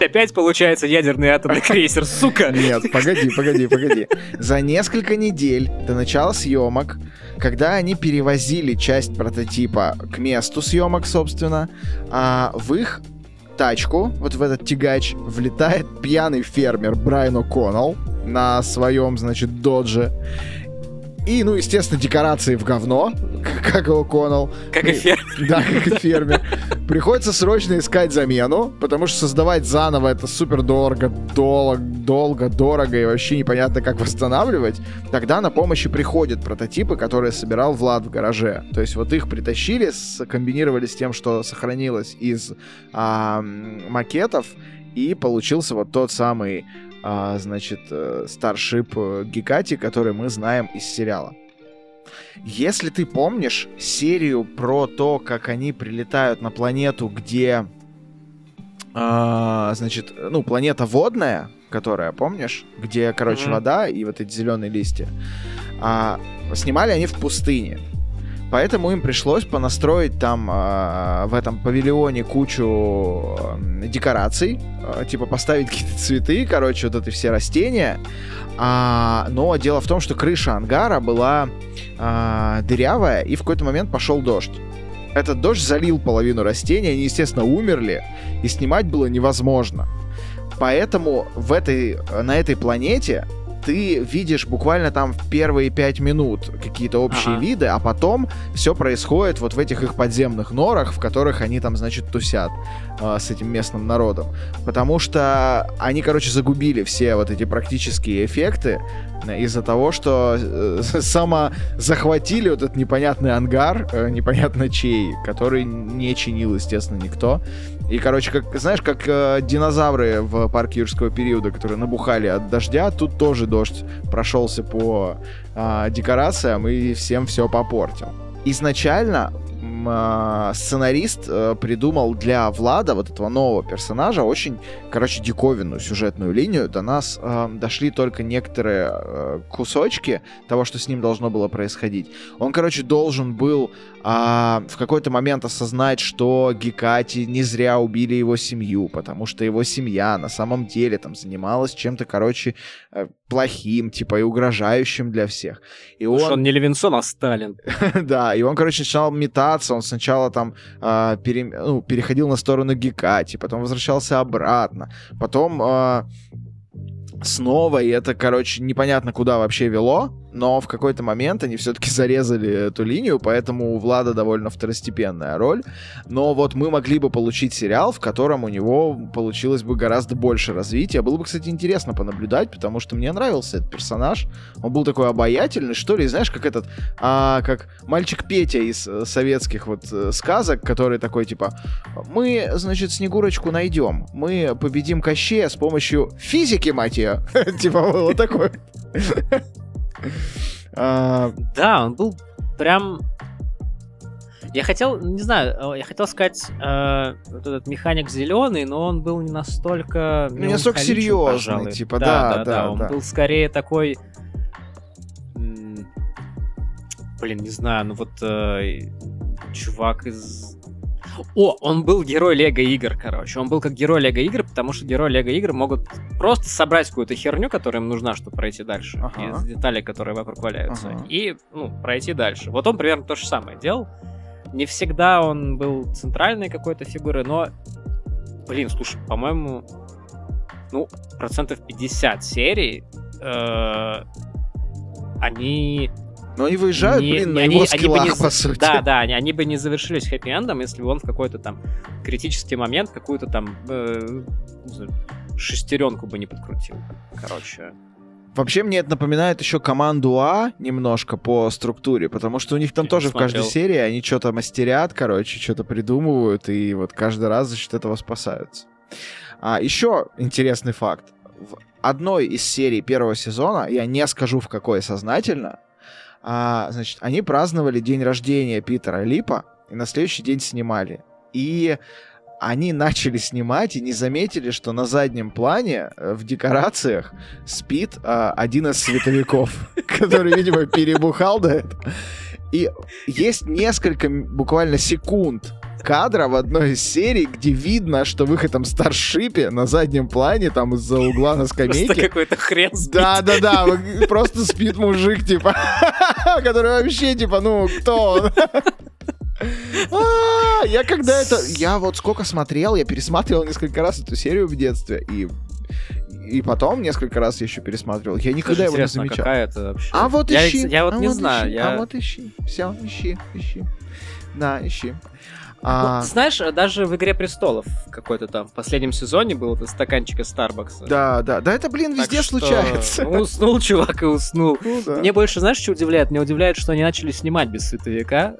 опять получается ядерный атомный крейсер, сука! Нет, погоди, погоди, погоди. За несколько недель до начала съемок, когда они перевозили часть прототипа к месту съемок, собственно, а, в их тачку, вот в этот тягач, влетает пьяный фермер Брайан О'Коннелл на своем, значит, додже. И, ну, естественно, декорации в говно, как и О'Коннелл. Как и фермер. Да, как фермер. Приходится срочно искать замену, потому что создавать заново это супер дорого, долго, долго, дорого и вообще непонятно, как восстанавливать. Тогда на помощь и приходят прототипы, которые собирал Влад в гараже. То есть вот их притащили, комбинировали с тем, что сохранилось из а, макетов, и получился вот тот самый а, значит, э, Starship Гекати, который мы знаем из сериала. Если ты помнишь серию про то, как они прилетают на планету, где, а, значит, ну, планета водная, которая, помнишь, где, короче, mm-hmm. вода и вот эти зеленые листья, а, снимали они в пустыне. Поэтому им пришлось понастроить там э, в этом павильоне кучу э, декораций, э, типа поставить какие-то цветы, короче, вот эти все растения. А, но дело в том, что крыша ангара была э, дырявая, и в какой-то момент пошел дождь. Этот дождь залил половину растений, они, естественно, умерли, и снимать было невозможно. Поэтому в этой, на этой планете ты видишь буквально там в первые пять минут какие-то общие ага. виды, а потом все происходит вот в этих их подземных норах, в которых они там, значит, тусят э, с этим местным народом. Потому что они, короче, загубили все вот эти практические эффекты из-за того, что э, само захватили вот этот непонятный ангар, э, непонятно чей, который не чинил, естественно, никто. И, короче, как, знаешь, как э, динозавры в парке юрского периода, которые набухали от дождя, тут тоже дождь прошелся по э, декорациям и всем все попортил. Изначально сценарист э, придумал для Влада, вот этого нового персонажа, очень, короче, диковинную сюжетную линию. До нас э, дошли только некоторые э, кусочки того, что с ним должно было происходить. Он, короче, должен был а, в какой-то момент осознать, что Гекати не зря убили его семью, потому что его семья на самом деле там занималась чем-то, короче, э, плохим, типа и угрожающим для всех. И он... он не Левинсон, а Сталин. да, и он, короче, начинал метаться, он сначала там э, пере... ну, переходил на сторону Гекати, потом возвращался обратно, потом э, снова, и это, короче, непонятно куда вообще вело, но в какой-то момент они все-таки зарезали эту линию, поэтому у Влада довольно второстепенная роль. Но вот мы могли бы получить сериал, в котором у него получилось бы гораздо больше развития. Было бы, кстати, интересно понаблюдать, потому что мне нравился этот персонаж. Он был такой обаятельный, что ли, знаешь, как этот, а, как мальчик Петя из э, советских вот э, сказок, который такой, типа, мы, значит, Снегурочку найдем, мы победим Кощея с помощью физики, мать ее. Типа, вот такой. А, да, он был прям... Я хотел, не знаю, э, я хотел сказать, э, вот этот механик зеленый, но он был не настолько... Не настолько серьезный, пожалуй. типа, да, да, да. да он да. был скорее такой... Блин, не знаю, ну вот э, чувак из о, он был герой Лего игр, короче. Он был как герой Лего игр, потому что герои Лего игр могут просто собрать какую-то херню, которая им нужна, чтобы пройти дальше. Ага. Из деталей, которые вокруг валяются. Ага. И, ну, пройти дальше. Вот он примерно то же самое делал. Не всегда он был центральной какой-то фигурой, но, блин, слушай, по-моему, ну, процентов 50 серий э, они но они выезжают, не, блин, на они, его скиллах, они бы не, по сути. Да, да, они, они бы не завершились хэппи-эндом, если бы он в какой-то там критический момент какую-то там э, шестеренку бы не подкрутил. Короче. Вообще мне это напоминает еще команду А немножко по структуре, потому что у них там Я тоже в каждой серии они что-то мастерят, короче, что-то придумывают, и вот каждый раз за счет этого спасаются. А еще интересный факт. В одной из серий первого сезона, я не скажу в какой сознательно, а, значит, они праздновали день рождения Питера Липа, и на следующий день снимали. И они начали снимать и не заметили, что на заднем плане э, в декорациях спит а, один из световиков, который, видимо, перебухал до этого. И есть несколько буквально секунд кадра в одной из серий, где видно, что в их этом старшипе на заднем плане, там из-за угла на скамейке... Просто какой-то хрен спит. Да-да-да, просто спит мужик, типа, который вообще, типа, ну, кто он? А, я когда это... Я вот сколько смотрел, я пересматривал несколько раз эту серию в детстве, и и потом несколько раз еще пересматривал. Я никогда его не замечал. какая это вообще? А вот ищи. Я, я вот а не вот знаю. Ищи, я... А вот ищи. Все, ищи, ищи. Да, ищи. А... Ну, знаешь, даже в «Игре престолов» какой-то там в последнем сезоне был этот стаканчик из Старбакса. Да, да, да, это, блин, везде так случается. Что... Уснул чувак и уснул. Ну, да. Мне больше, знаешь, что удивляет? Мне удивляет, что они начали снимать без световика.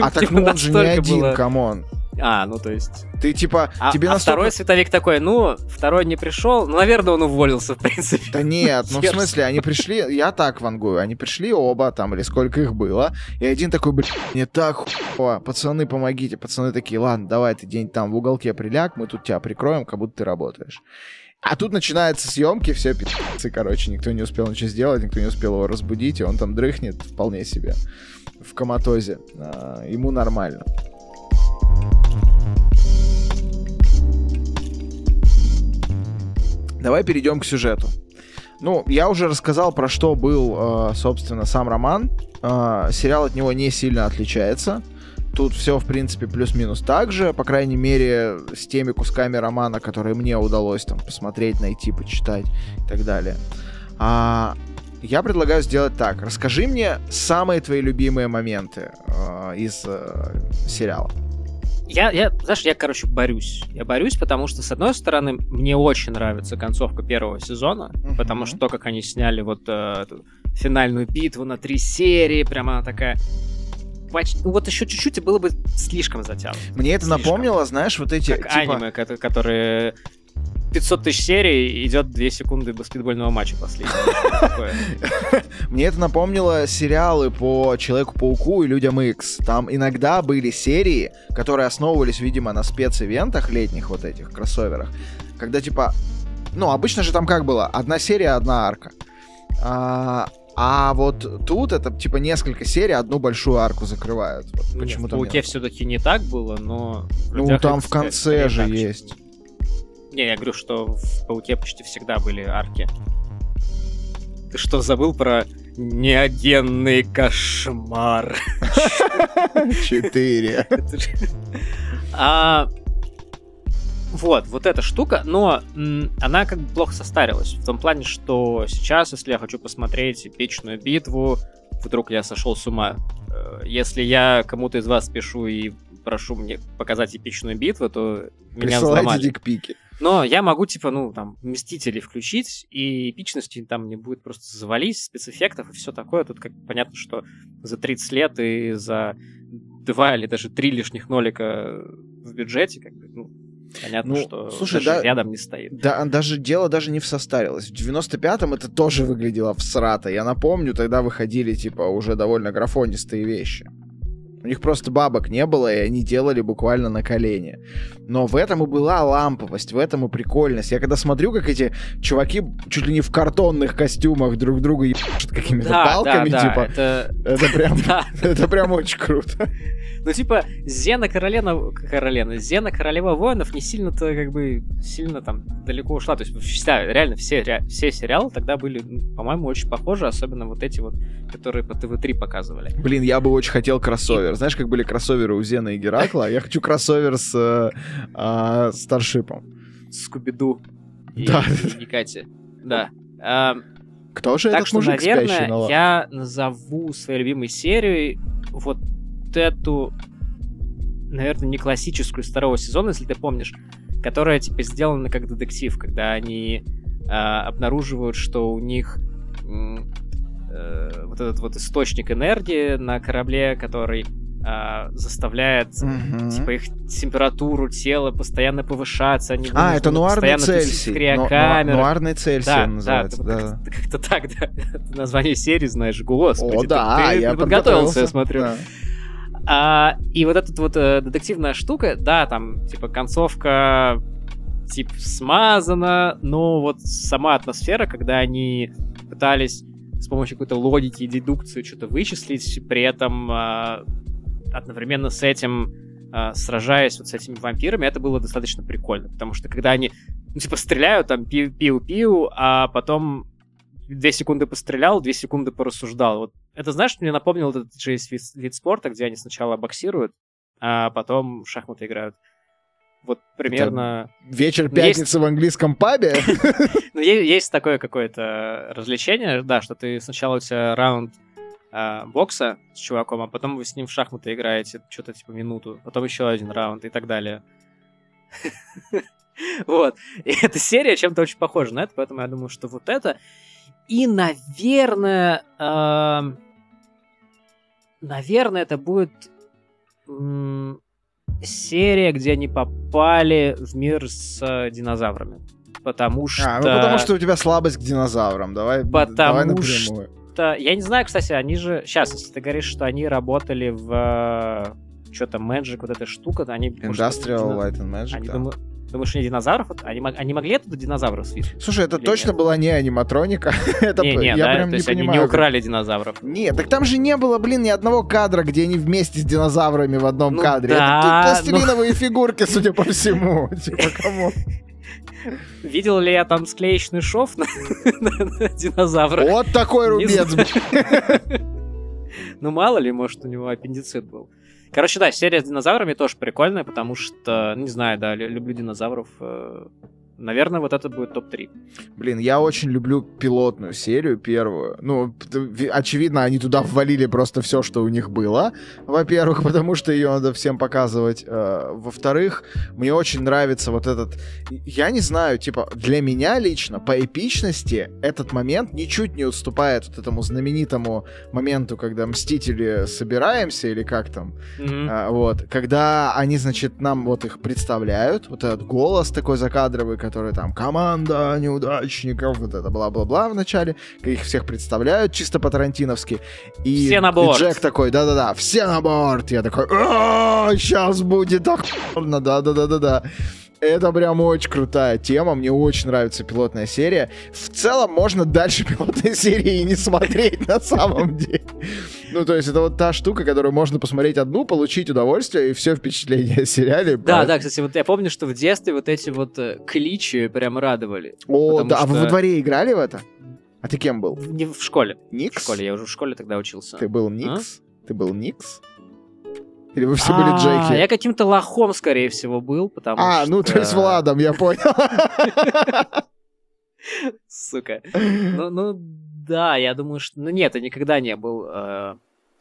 А так он же не один, come on. А, ну то есть... Ты типа... А, тебе а настолько... второй световик такой, ну, второй не пришел, ну, наверное, он уволился, в принципе. Да нет, ну в смысле, они пришли, я так вангую, они пришли оба, там, или сколько их было, и один такой, блин, не так хуево, пацаны, помогите, пацаны такие, ладно, давай ты день там в уголке приляг, мы тут тебя прикроем, как будто ты работаешь. А тут начинаются съемки, все пи***цы, короче, никто не успел ничего сделать, никто не успел его разбудить, и он там дрыхнет вполне себе в коматозе. А, ему нормально. Давай перейдем к сюжету. Ну, я уже рассказал, про что был, э, собственно, сам роман. Э, сериал от него не сильно отличается. Тут все, в принципе, плюс-минус так же, по крайней мере, с теми кусками романа, которые мне удалось там посмотреть, найти, почитать и так далее. А, я предлагаю сделать так. Расскажи мне самые твои любимые моменты э, из сериала. Я, я, знаешь, я, короче, борюсь. Я борюсь, потому что, с одной стороны, мне очень нравится концовка первого сезона, uh-huh. потому что то, как они сняли вот э, эту финальную битву на три серии, прямо она такая почти, ну, вот еще чуть-чуть и было бы слишком затянуто. Мне это слишком. напомнило, знаешь, вот эти... Как типа... аниме, которые 500 тысяч серий идет 2 секунды баскетбольного матча последнего. Мне это напомнило сериалы по Человеку-пауку и Людям X. Там иногда были серии, которые основывались, видимо, на специвентах летних вот этих кроссоверах, когда типа, ну, обычно же там как было, одна серия, одна арка. А, а вот тут это типа несколько серий, одну большую арку закрывают. Вот, ну, почему в Пауке все-таки не так было, но... Ну, там в конце же есть. Не, я говорю, что в Пауке почти всегда были арки. Ты что, забыл про неогенный кошмар? Четыре. А, вот, вот эта штука, но м, она как бы плохо состарилась. В том плане, что сейчас, если я хочу посмотреть эпичную битву, вдруг я сошел с ума. Э, если я кому-то из вас пишу и прошу мне показать эпичную битву, то меня взломали. дикпики. Но я могу, типа, ну, там, Мстители включить, и эпичности там не будет просто завались, спецэффектов и все такое. Тут как понятно, что за 30 лет и за два или даже три лишних нолика в бюджете, как бы, ну, Понятно, ну, что слушай, даже да, рядом не стоит. Да, даже дело даже не в состарилось. В 95-м это тоже выглядело всрато. Я напомню, тогда выходили, типа, уже довольно графонистые вещи. У них просто бабок не было, и они делали буквально на колени. Но в этом и была ламповость, в этом и прикольность. Я когда смотрю, как эти чуваки чуть ли не в картонных костюмах друг друга ебашат какими-то да, палками, да, да, типа, это, это прям, это прям очень круто. Ну, типа, Зена Королева, Королева, Зена Королева воинов не сильно-то, как бы, сильно там далеко ушла. То есть, вся, реально, все, все сериалы тогда были, ну, по-моему, очень похожи, особенно вот эти вот, которые по ТВ-3 показывали. Блин, я бы очень хотел кроссовер. Знаешь, как были кроссоверы у Зена и Геракла? Я хочу кроссовер с э, э, Старшипом. Скуби-Ду. Да. И, и Кати. Да. А, Кто же так этот что, мужик наверное, спящий я назову своей любимой серией вот эту, наверное, не классическую второго сезона, если ты помнишь, которая, типа, сделана как детектив, когда они э, обнаруживают, что у них э, вот этот вот источник энергии на корабле, который э, заставляет mm-hmm. типа их температуру тела постоянно повышаться. Они а, это нуарный Цельсий. Криокамеры. Ну, нуарный Цельсий да, называется. Да, да. Как-то, как-то так, да. Название серии знаешь, господи. О, да, ты, я ты подготовился, я смотрю. Да. А, и вот эта вот э, детективная штука, да, там, типа, концовка типа смазана, но вот сама атмосфера, когда они пытались с помощью какой-то логики и дедукции что-то вычислить, при этом э, одновременно с этим э, сражаясь вот с этими вампирами, это было достаточно прикольно, потому что когда они, ну, типа, стреляют, там, пиу-пиу, а потом две секунды пострелял, две секунды порассуждал. Вот это, знаешь, мне напомнил этот же есть вид, вид спорта, где они сначала боксируют, а потом в шахматы играют. Вот примерно... Это вечер пятницы есть... в английском пабе? Ну, есть такое какое-то развлечение, да, что ты сначала у тебя раунд а, бокса с чуваком, а потом вы с ним в шахматы играете что-то типа минуту, потом еще один раунд и так далее. Вот. И эта серия чем-то очень похожа на это, поэтому я думаю, что вот это и, наверное, э, наверное, это будет серия, где они попали в мир с э, динозаврами. Потому что... А, ну потому что у тебя слабость к динозаврам. Давай, потому давай напрямую. Что... Я не знаю, кстати, они же... Сейчас, если ты говоришь, что они работали в... Э, что-то Magic, вот эта штука, они... Industrial может, Light and Magic, они, да. думаю, Думаешь, они динозавров? Они, они могли оттуда динозавров свить? Слушай, это точно нет? была не аниматроника. это, не, не, я да, прям то не есть понимаю. они не украли динозавров. Нет, так там же не было, блин, ни одного кадра, где они вместе с динозаврами в одном ну, кадре. Да, это пластилиновые ну... фигурки, судя по всему. Типа, кому? Видел ли я там склеечный шов на, на, динозавра? Вот такой рубец. Ну, мало ли, может, у него аппендицит был. Короче, да, серия с динозаврами тоже прикольная, потому что, не знаю, да, люблю динозавров. Наверное, вот это будет топ-3. Блин, я очень люблю пилотную серию, первую. Ну, очевидно, они туда ввалили просто все, что у них было. Во-первых, потому что ее надо всем показывать. Э, во-вторых, мне очень нравится вот этот... Я не знаю, типа, для меня лично, по эпичности, этот момент ничуть не уступает вот этому знаменитому моменту, когда Мстители собираемся, или как там. Mm-hmm. А, вот. Когда они, значит, нам вот их представляют, вот этот голос такой закадровый, которые там команда неудачников, вот это бла-бла-бла в начале, их всех представляют чисто по-тарантиновски. И, все на борт. И Джек такой, да-да-да, все на борт. Я такой, сейчас будет охуенно, да-да-да-да-да. Это прям очень крутая тема, мне очень нравится пилотная серия. В целом можно дальше пилотной серии и не смотреть на самом деле. Ну, то есть это вот та штука, которую можно посмотреть одну, получить удовольствие и все впечатление о сериале. Да, да, кстати, вот я помню, что в детстве вот эти вот э, кличи прям радовали. О, да, а вы во дворе играли в это? А ты кем был? Не в школе. Никс? В школе, я уже в школе тогда учился. Ты был Никс? А? Ты был Никс? Или вы все были Джеки? Я каким-то лохом, скорее всего, был, потому а, что... ну то есть Владом, я понял. Сука. Ну, ну, да, я думаю, что... Ну нет, я никогда не был... Э,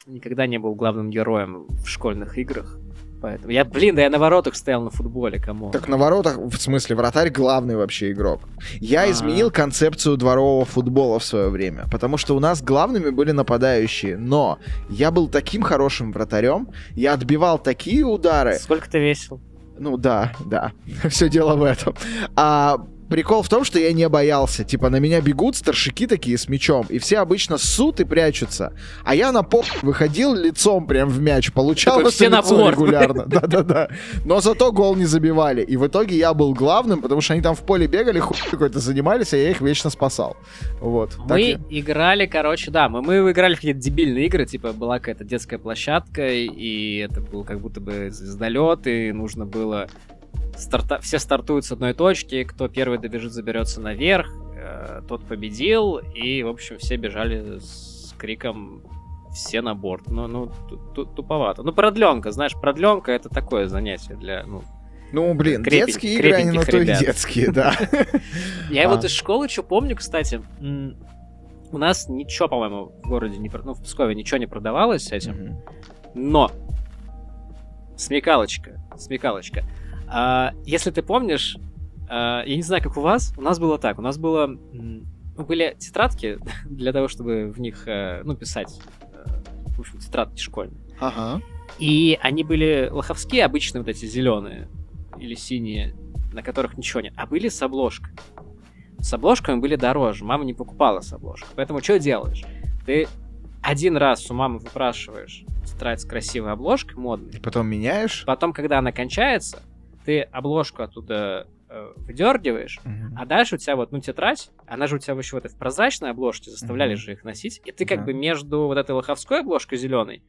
никогда не был главным героем в школьных играх. Поэтому я, блин, да я на воротах стоял на футболе, кому? Так на воротах, в смысле, вратарь главный вообще игрок. Я А-а-а. изменил концепцию дворового футбола в свое время, потому что у нас главными были нападающие, но я был таким хорошим вратарем, я отбивал такие удары. Сколько ты весил? Ну да, да, все дело в этом. А прикол в том, что я не боялся. Типа, на меня бегут старшики такие с мячом, и все обычно ссут и прячутся. А я на поп выходил лицом прям в мяч, получал Такой, все на регулярно. Да-да-да. Но зато гол не забивали. И в итоге я был главным, потому что они там в поле бегали, хуй какой-то занимались, а я их вечно спасал. Вот. Мы играли, короче, да, мы, мы играли в какие-то дебильные игры, типа, была какая-то детская площадка, и это был как будто бы звездолет, и нужно было старта... все стартуют с одной точки, кто первый добежит, заберется наверх, э, тот победил, и, в общем, все бежали с криком все на борт. Ну, ну, туповато. Ну, продленка, знаешь, продленка это такое занятие для, ну, ну, блин, крепень, детские игры, они на то и детские, да. Я вот из школы что помню, кстати, у нас ничего, по-моему, в городе не ну, в Пскове ничего не продавалось с этим. Но смекалочка, смекалочка. А, если ты помнишь, а, я не знаю, как у вас, у нас было так, у нас было, ну, были тетрадки для того, чтобы в них, э, ну, писать, э, в общем, тетрадки школьные. Ага. И они были лоховские, обычные вот эти зеленые или синие, на которых ничего нет, а были с обложкой. С обложками были дороже, мама не покупала с обложкой. Поэтому что делаешь? Ты один раз у мамы выпрашиваешь тетрадь с красивой обложкой, модной. И потом меняешь? Потом, когда она кончается, ты обложку оттуда э, выдергиваешь, uh-huh. а дальше у тебя вот, ну, тетрадь, она же у тебя еще вот в прозрачной обложке, заставляли uh-huh. же их носить, и ты как uh-huh. бы между вот этой лоховской обложкой зеленой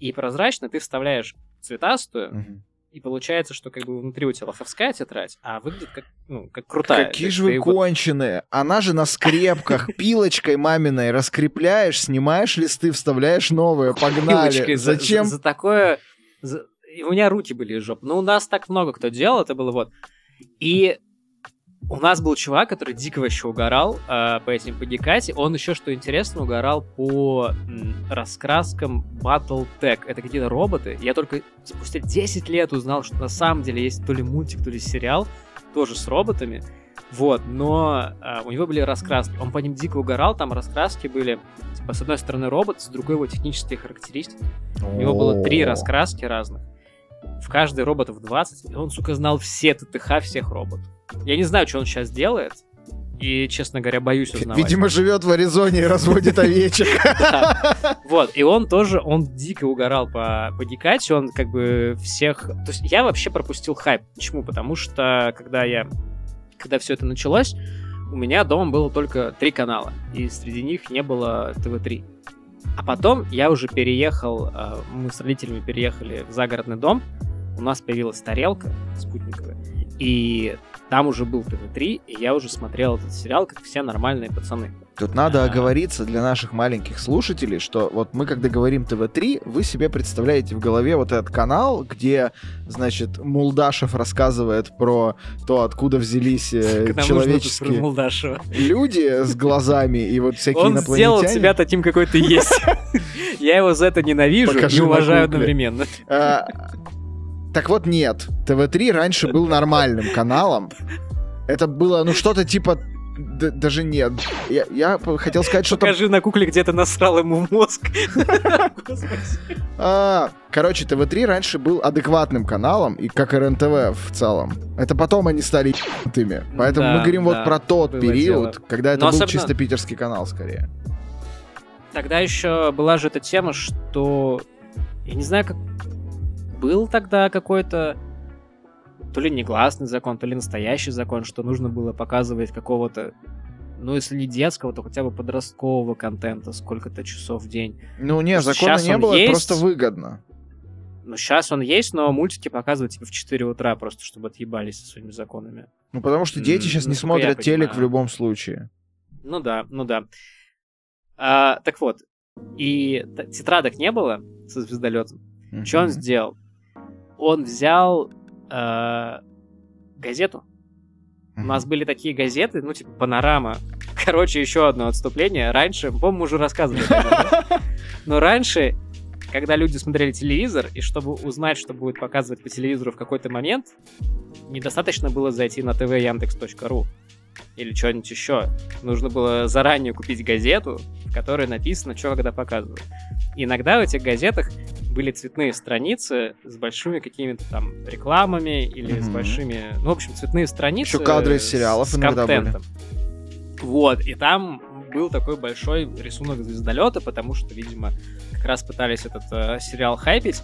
и прозрачной ты вставляешь цветастую, uh-huh. и получается, что как бы внутри у тебя лоховская тетрадь, а выглядит как, ну, как крутая. Какие же вы конченые! Она же на скрепках пилочкой маминой раскрепляешь, снимаешь листы, вставляешь новые, погнали. Пилочкой Зачем? За, за такое... За, и у меня руки были из жопы. Но у нас так много кто делал, это было вот. И у нас был чувак, который дико вообще угорал э, по этим по Гекате. Он еще, что интересно, угорал по м, раскраскам Battletech. Это какие-то роботы. Я только спустя 10 лет узнал, что на самом деле есть то ли мультик, то ли сериал, тоже с роботами. Вот, но э, у него были раскраски. Он по ним дико угорал, там раскраски были, типа, с одной стороны робот, с другой его технические характеристики. У него было три раскраски разных в каждый робот в 20, и он, сука, знал все ТТХ всех роботов. Я не знаю, что он сейчас делает. И, честно говоря, боюсь узнавать. Видимо, живет в Аризоне и разводит овечек. Вот, и он тоже, он дико угорал по, Дикате, он как бы всех... То есть я вообще пропустил хайп. Почему? Потому что, когда я... Когда все это началось, у меня дома было только три канала, и среди них не было ТВ-3. А потом я уже переехал, э, мы с родителями переехали в загородный дом, у нас появилась тарелка спутниковая, и там уже был ТВ-3, и я уже смотрел этот сериал, как все нормальные пацаны. Тут надо оговориться для наших маленьких слушателей, что вот мы, когда говорим ТВ-3, вы себе представляете в голове вот этот канал, где, значит, Мулдашев рассказывает про то, откуда взялись э, человеческие люди с глазами и вот всякие Он инопланетяне. сделал себя таким, какой ты есть. Я его за это ненавижу и уважаю одновременно. А, так вот нет, ТВ-3 раньше был нормальным каналом. Это было, ну, что-то типа Д даже нет. Я, я хотел сказать, что Покажи на кукле, где ты насрал ему мозг. а, короче, ТВ-3 раньше был адекватным каналом, и как РНТВ в целом. Это потом они стали ебанутыми. Поэтому мы говорим вот про тот период, когда это был чисто питерский канал скорее. Тогда еще была же эта тема, что... Я не знаю, как... Был тогда какой-то то ли негласный закон, то ли настоящий закон, что нужно было показывать какого-то ну, если не детского, то хотя бы подросткового контента, сколько-то часов в день. Ну, не, закона не было, есть, просто выгодно. Ну, сейчас он есть, но мультики показывают типа в 4 утра, просто чтобы отъебались со своими законами. Ну, потому что дети сейчас не смотрят телек в любом случае. Ну да, ну да. А, так вот, и тетрадок не было со звездолетом. Uh-huh. Что он сделал? Он взял э, газету. У нас были такие газеты, ну, типа, панорама. Короче, еще одно отступление. Раньше, по-моему, уже рассказывали. Но раньше, когда люди смотрели телевизор, и чтобы узнать, что будет показывать по телевизору в какой-то момент, недостаточно было зайти на tvyandex.ru или что-нибудь еще. Нужно было заранее купить газету, в которой написано, что когда показывают. И иногда в этих газетах были цветные страницы с большими какими-то там рекламами или mm-hmm. с большими... Ну, в общем, цветные страницы. Еще кадры из сериалов с иногда контентом. были. Вот, и там был такой большой рисунок звездолета, потому что, видимо, как раз пытались этот э, сериал хайпить.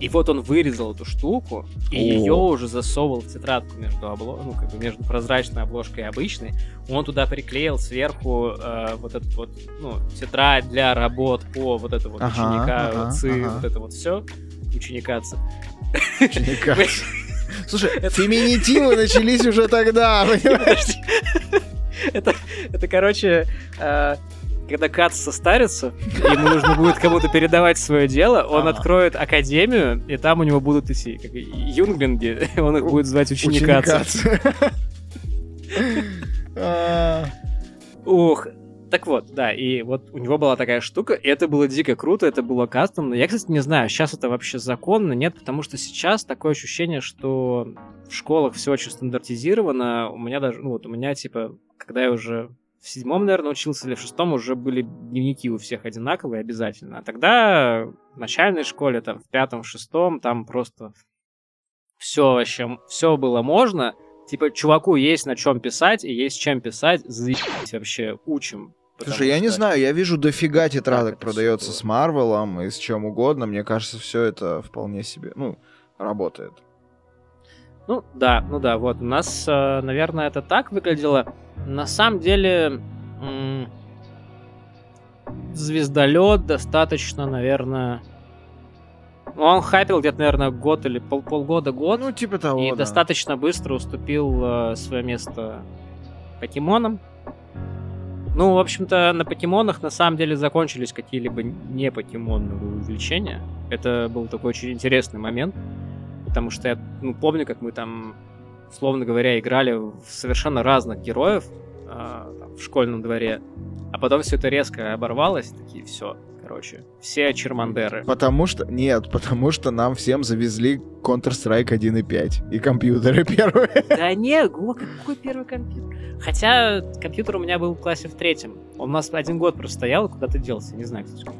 И вот он вырезал эту штуку, и О. ее уже засовывал в тетрадку между обло... ну, как бы между прозрачной обложкой и обычной. Он туда приклеил сверху э, вот этот вот, ну, тетрадь для работ по вот это вот ага, ученика ага, ЦИ, ага. вот это вот все. Ученика ЦИ. Ученика Слушай, феминитивы начались уже тогда, понимаешь? Это, это, короче, э, когда Кац состарится, ему нужно будет кому-то передавать свое дело, он откроет академию, и там у него будут идти как юнгбинги, он их будет звать ученикацы. Ух, так вот, да, и вот у него была такая штука, и это было дико круто, это было кастомно. Я, кстати, не знаю, сейчас это вообще законно, нет, потому что сейчас такое ощущение, что в школах все очень стандартизировано. У меня даже, ну вот у меня, типа, когда я уже в седьмом, наверное, учился, или в шестом уже были дневники у всех одинаковые обязательно. А тогда в начальной школе, там, в пятом, в шестом, там просто все вообще, все было можно. Типа, чуваку есть на чем писать, и есть чем писать, заебись вообще, учим. Слушай, я что... не знаю, я вижу дофига тетрадок продается с Марвелом и с чем угодно. Мне кажется, все это вполне себе, ну, работает. Ну, да, ну да, вот. У нас, э, наверное, это так выглядело. На самом деле, звездолет достаточно, наверное... Ну, он хайпил где-то, наверное, год или пол полгода-год. Ну, типа того, И да. достаточно быстро уступил э, свое место покемонам. Ну, в общем-то, на покемонах на самом деле закончились какие-либо не покемонные увлечения. Это был такой очень интересный момент. Потому что я ну, помню, как мы там условно говоря, играли в совершенно разных героев э, в школьном дворе, а потом все это резко оборвалось, такие, все, короче, все чермандеры. Потому что, нет, потому что нам всем завезли Counter-Strike 1.5 и компьютеры первые. Да не, о, какой первый компьютер? Хотя компьютер у меня был в классе в третьем. Он у нас один год простоял и куда-то делся, не знаю, кстати.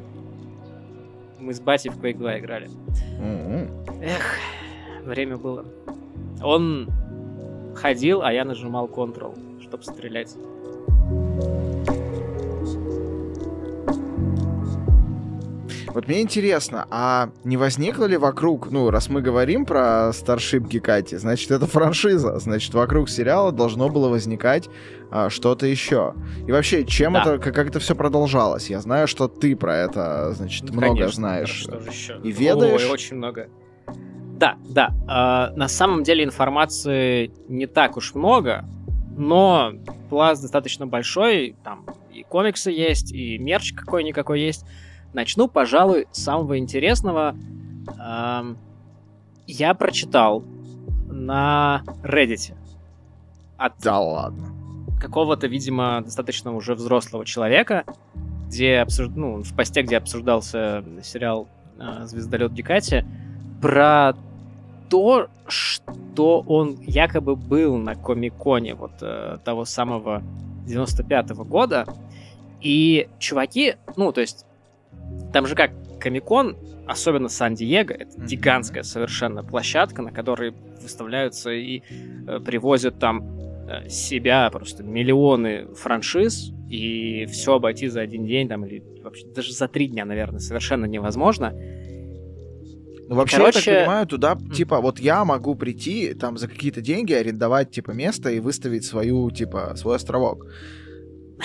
Мы с батей в Quake 2 играли. Mm-hmm. Эх, время было. Он ходил, а я нажимал Ctrl, чтобы стрелять. Вот мне интересно, а не возникло ли вокруг, ну, раз мы говорим про Starship Гекати, значит, это франшиза, значит, вокруг сериала должно было возникать а, что-то еще. И вообще, чем да. это, как, как это все продолжалось? Я знаю, что ты про это, значит, ну, много конечно, знаешь. Что же еще? И ведаешь? Ой, очень много. Да, да. Э, на самом деле информации не так уж много, но пласт достаточно большой, там и комиксы есть, и мерч какой-никакой есть. Начну, пожалуй, с самого интересного. Эм, я прочитал на Reddit. От да ладно. Какого-то, видимо, достаточно уже взрослого человека, где обсуж... ну, в посте, где обсуждался сериал э, «Звездолет Дикати», про то, что он якобы был на Комиконе вот э, того самого 95-го года, и чуваки, ну, то есть, там же как Комикон, особенно Сан-Диего, это mm-hmm. гигантская совершенно площадка, на которой выставляются и э, привозят там э, себя просто миллионы франшиз, и все обойти за один день, там, или вообще даже за три дня, наверное, совершенно невозможно. Ну, вообще, Короче... я так понимаю, туда, типа, вот я могу прийти, там, за какие-то деньги арендовать, типа, место и выставить свою, типа, свой островок.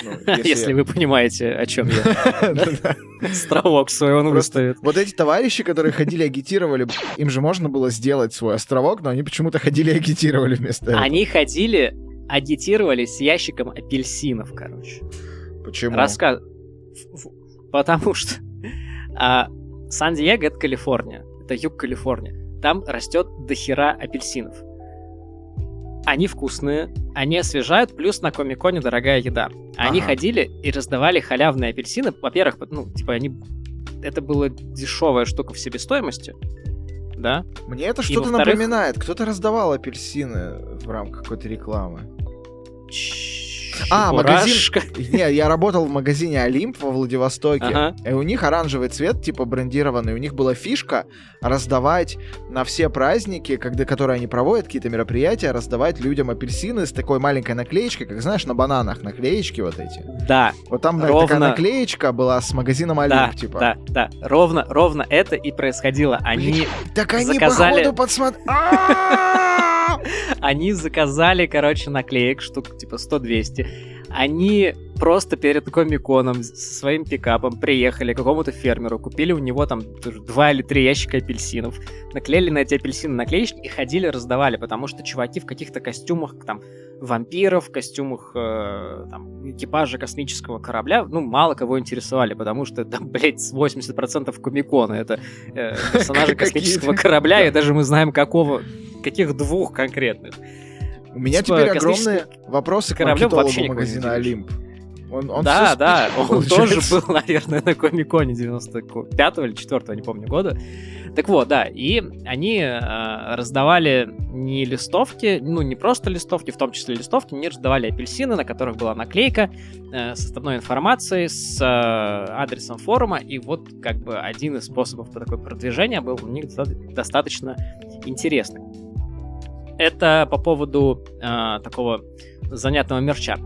Ну, если... если вы понимаете, о чем я. Островок свой он выставит. Вот эти товарищи, которые ходили агитировали, им же можно было сделать свой островок, но они почему-то ходили агитировали вместо этого. Они ходили, агитировали с ящиком апельсинов, короче. Почему? Рассказ... Потому что а, Сан-Диего — это Калифорния. Это юг Калифорния. Там растет дохера апельсинов. Они вкусные, они освежают, плюс на Комиконе дорогая еда. Они ага. ходили и раздавали халявные апельсины. Во-первых, ну, типа, они... Это была дешевая штука в себестоимости, да? Мне это что-то напоминает. Кто-то раздавал апельсины в рамках какой-то рекламы. А, магазин... Не, я работал в магазине Олимп во Владивостоке. Ага. И у них оранжевый цвет, типа брендированный. У них была фишка раздавать на все праздники, когда, которые они проводят, какие-то мероприятия, раздавать людям апельсины с такой маленькой наклеечкой, как знаешь, на бананах наклеечки вот эти. Да. Вот там ровно... такая наклеечка была с магазином Олимп, да, типа. Да, да. Ровно, ровно это и происходило. Они Так они, заказали... походу, подсмотрели... Они заказали, короче, наклеек штук типа 100-200. Они просто перед Комиконом со своим пикапом приехали к какому-то фермеру, купили у него там два или три ящика апельсинов, наклеили на эти апельсины наклеечки и ходили раздавали, потому что чуваки в каких-то костюмах там вампиров, костюмах э, там, экипажа космического корабля, ну, мало кого интересовали, потому что, да, блядь, 80% Комикона это э, персонажи космического корабля, и даже мы знаем какого каких двух конкретных. У меня типа, теперь огромные вопросы к маркетологу магазина Олимп. Он, он да, да, он тоже был, наверное, на Комиконе 95-го или 4-го, не помню, года. Так вот, да, и они э, раздавали не листовки, ну, не просто листовки, в том числе листовки, они раздавали апельсины, на которых была наклейка э, с основной информацией, с э, адресом форума, и вот как бы один из способов такой продвижения был у них достаточно интересный. Это по поводу э, такого занятного мерча.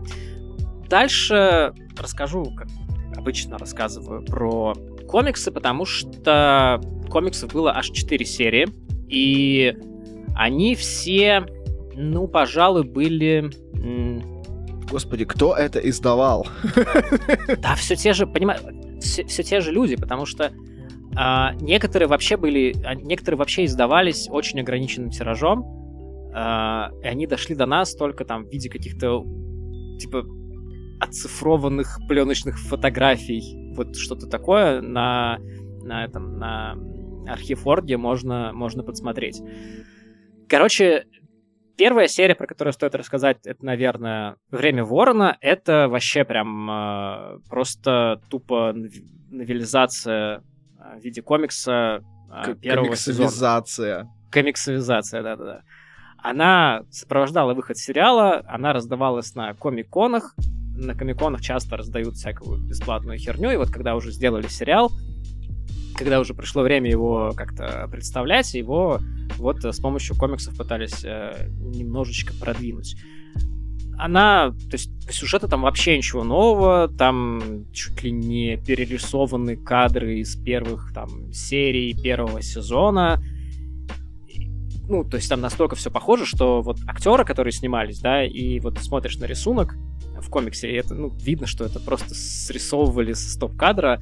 Дальше расскажу, как обычно рассказываю, про комиксы, потому что комиксов было аж 4 серии, и они все, ну, пожалуй, были... Господи, кто это издавал? Да, все те же, понимаешь, все, все те же люди, потому что а, некоторые вообще были, а, некоторые вообще издавались очень ограниченным тиражом, и они дошли до нас только там в виде каких-то типа оцифрованных пленочных фотографий, вот что-то такое на на этом на архив можно можно подсмотреть. Короче, первая серия, про которую стоит рассказать, это, наверное, «Время ворона». Это вообще прям э, просто тупо новелизация в виде комикса э, первого комиксовизация. сезона. Комиксовизация, да-да-да. Она сопровождала выход сериала, она раздавалась на комик-конах. На комик-конах часто раздают всякую бесплатную херню, и вот когда уже сделали сериал, когда уже пришло время его как-то представлять, его вот с помощью комиксов пытались э, немножечко продвинуть. она, то есть по сюжету там вообще ничего нового, там чуть ли не перерисованы кадры из первых там серий первого сезона. Ну, то есть там настолько все похоже, что вот актеры, которые снимались, да, и вот ты смотришь на рисунок в комиксе, и это, ну, видно, что это просто срисовывали с стоп-кадра,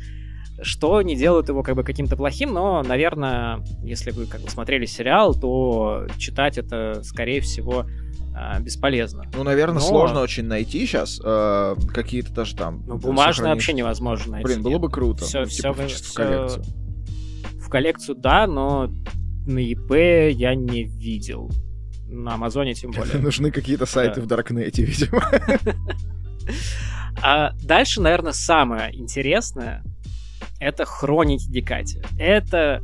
что не делают его как бы каким-то плохим, но, наверное, если вы как бы смотрели сериал, то читать это, скорее всего, а, бесполезно. Ну, наверное, Но... сложно очень найти сейчас э, какие-то даже там. Ну, бумажные вообще невозможно найти. Блин, было бы круто. Все, ну, все, типа, все, в коллекцию. В коллекцию, да, но на ИП я не видел. На Амазоне тем более. Нужны какие-то сайты в Даркнете, видимо. А дальше, наверное, самое интересное это Хроники Дикати. Это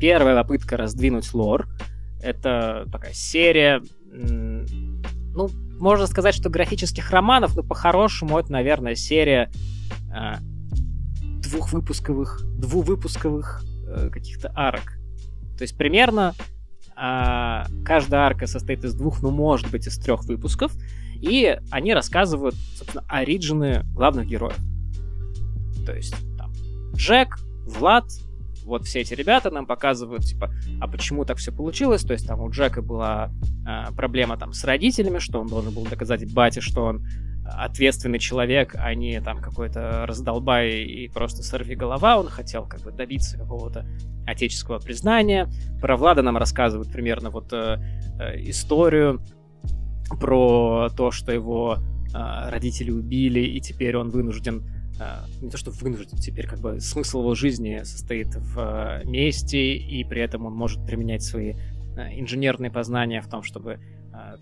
первая попытка раздвинуть лор. Это такая серия ну, можно сказать, что графических романов, но по-хорошему это, наверное, серия э, двухвыпусковых, двувыпусковых э, каких-то арок. То есть примерно э, каждая арка состоит из двух, ну, может быть, из трех выпусков, и они рассказывают, собственно, оригины главных героев. То есть там Джек, Влад, вот все эти ребята нам показывают, типа, а почему так все получилось, то есть там у Джека была э, проблема там с родителями, что он должен был доказать бате, что он ответственный человек, а не там какой-то раздолбай и просто сорви голова, он хотел как бы добиться какого-то отеческого признания. Про Влада нам рассказывают примерно вот э, э, историю про то, что его э, родители убили, и теперь он вынужден не то что вынужден теперь, как бы смысл его жизни состоит в а, месте, и при этом он может применять свои а, инженерные познания в том, чтобы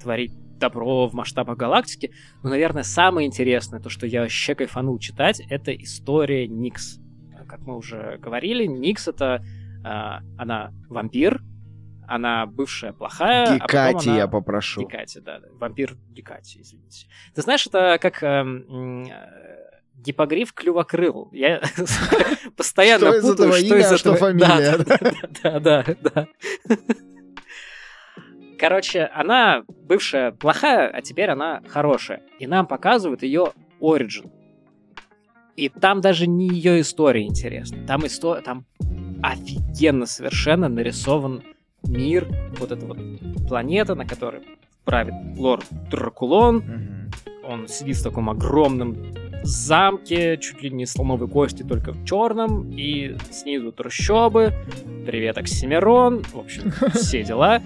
творить добро в масштабах галактики. Но, наверное, самое интересное, то, что я вообще кайфанул читать, это история Никс. Как мы уже говорили, Никс это она вампир, она бывшая плохая. Гекати а она... я попрошу. Гекати, да, да. Вампир Гекати, извините. Ты знаешь, это как эм, гипогриф клювокрыл. Я постоянно что путаю, что из этого... Что фамилия. Да, да, да. Короче, она бывшая плохая, а теперь она хорошая. И нам показывают ее оригин. И там даже не ее история интересна. Там история, там офигенно совершенно нарисован мир, вот эта вот планета, на которой правит лорд Дракулон. Угу. Он сидит в таком огромном замке, чуть ли не слоновой кости, только в черном, и снизу трущобы, привет, Оксимирон, в общем, все дела.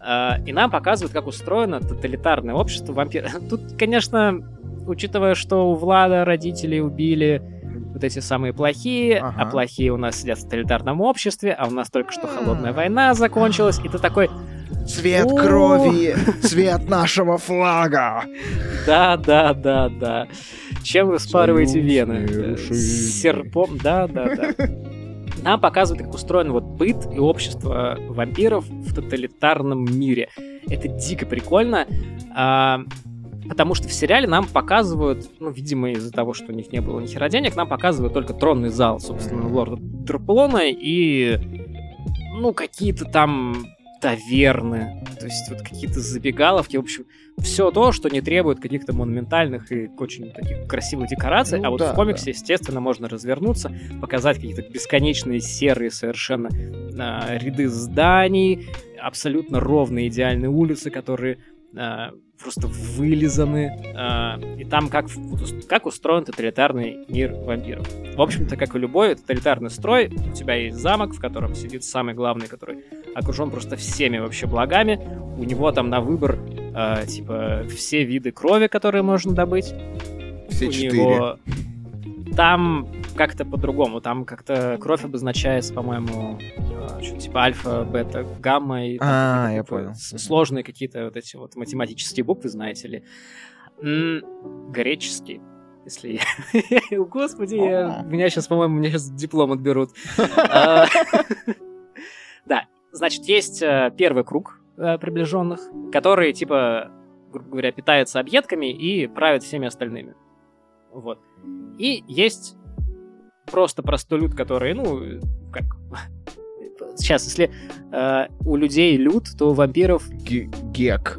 А, и нам показывают, как устроено тоталитарное общество вампир. Тут, конечно, учитывая, что у Влада родители убили вот эти самые плохие, а ага. а плохие у нас сидят в тоталитарном обществе, а у нас только что холодная война закончилась, и ты такой, Цвет крови, цвет нашего флага. Да, да, да, да. Чем вы спарываете вены? С серпом, да, да, да. Нам показывают, как устроен вот быт и общество вампиров в тоталитарном мире. Это дико прикольно. А, потому что в сериале нам показывают, ну, видимо, из-за того, что у них не было ни хера денег, нам показывают только тронный зал, собственно, лорда Драполона и, ну, какие-то там таверны, то есть вот какие-то забегаловки, в общем, все то, что не требует каких-то монументальных и очень таких красивых декораций, ну, а вот да, в комиксе, да. естественно, можно развернуться, показать какие-то бесконечные серые совершенно э, ряды зданий, абсолютно ровные идеальные улицы, которые э, просто вылизаны, э, и там как, как устроен тоталитарный мир вампиров. В общем-то, как и любой тоталитарный строй, у тебя есть замок, в котором сидит самый главный, который окружен просто всеми вообще благами. У него там на выбор, э, типа, все виды крови, которые можно добыть. Все у четыре. Него... Там как-то по-другому. Там как-то кровь обозначается, по-моему, э, типа альфа, бета, гамма. И, а, я понял. Сложные какие-то вот эти вот математические буквы, знаете ли. Греческий если я... Господи, я... меня сейчас, по-моему, мне сейчас диплом отберут. А, да, Значит, есть э, первый круг э, приближенных, которые, типа, грубо говоря, питаются объедками и правят всеми остальными. Вот. И есть просто простой люд, который, ну, как... Сейчас, если э, у людей люд, то у вампиров... Гек.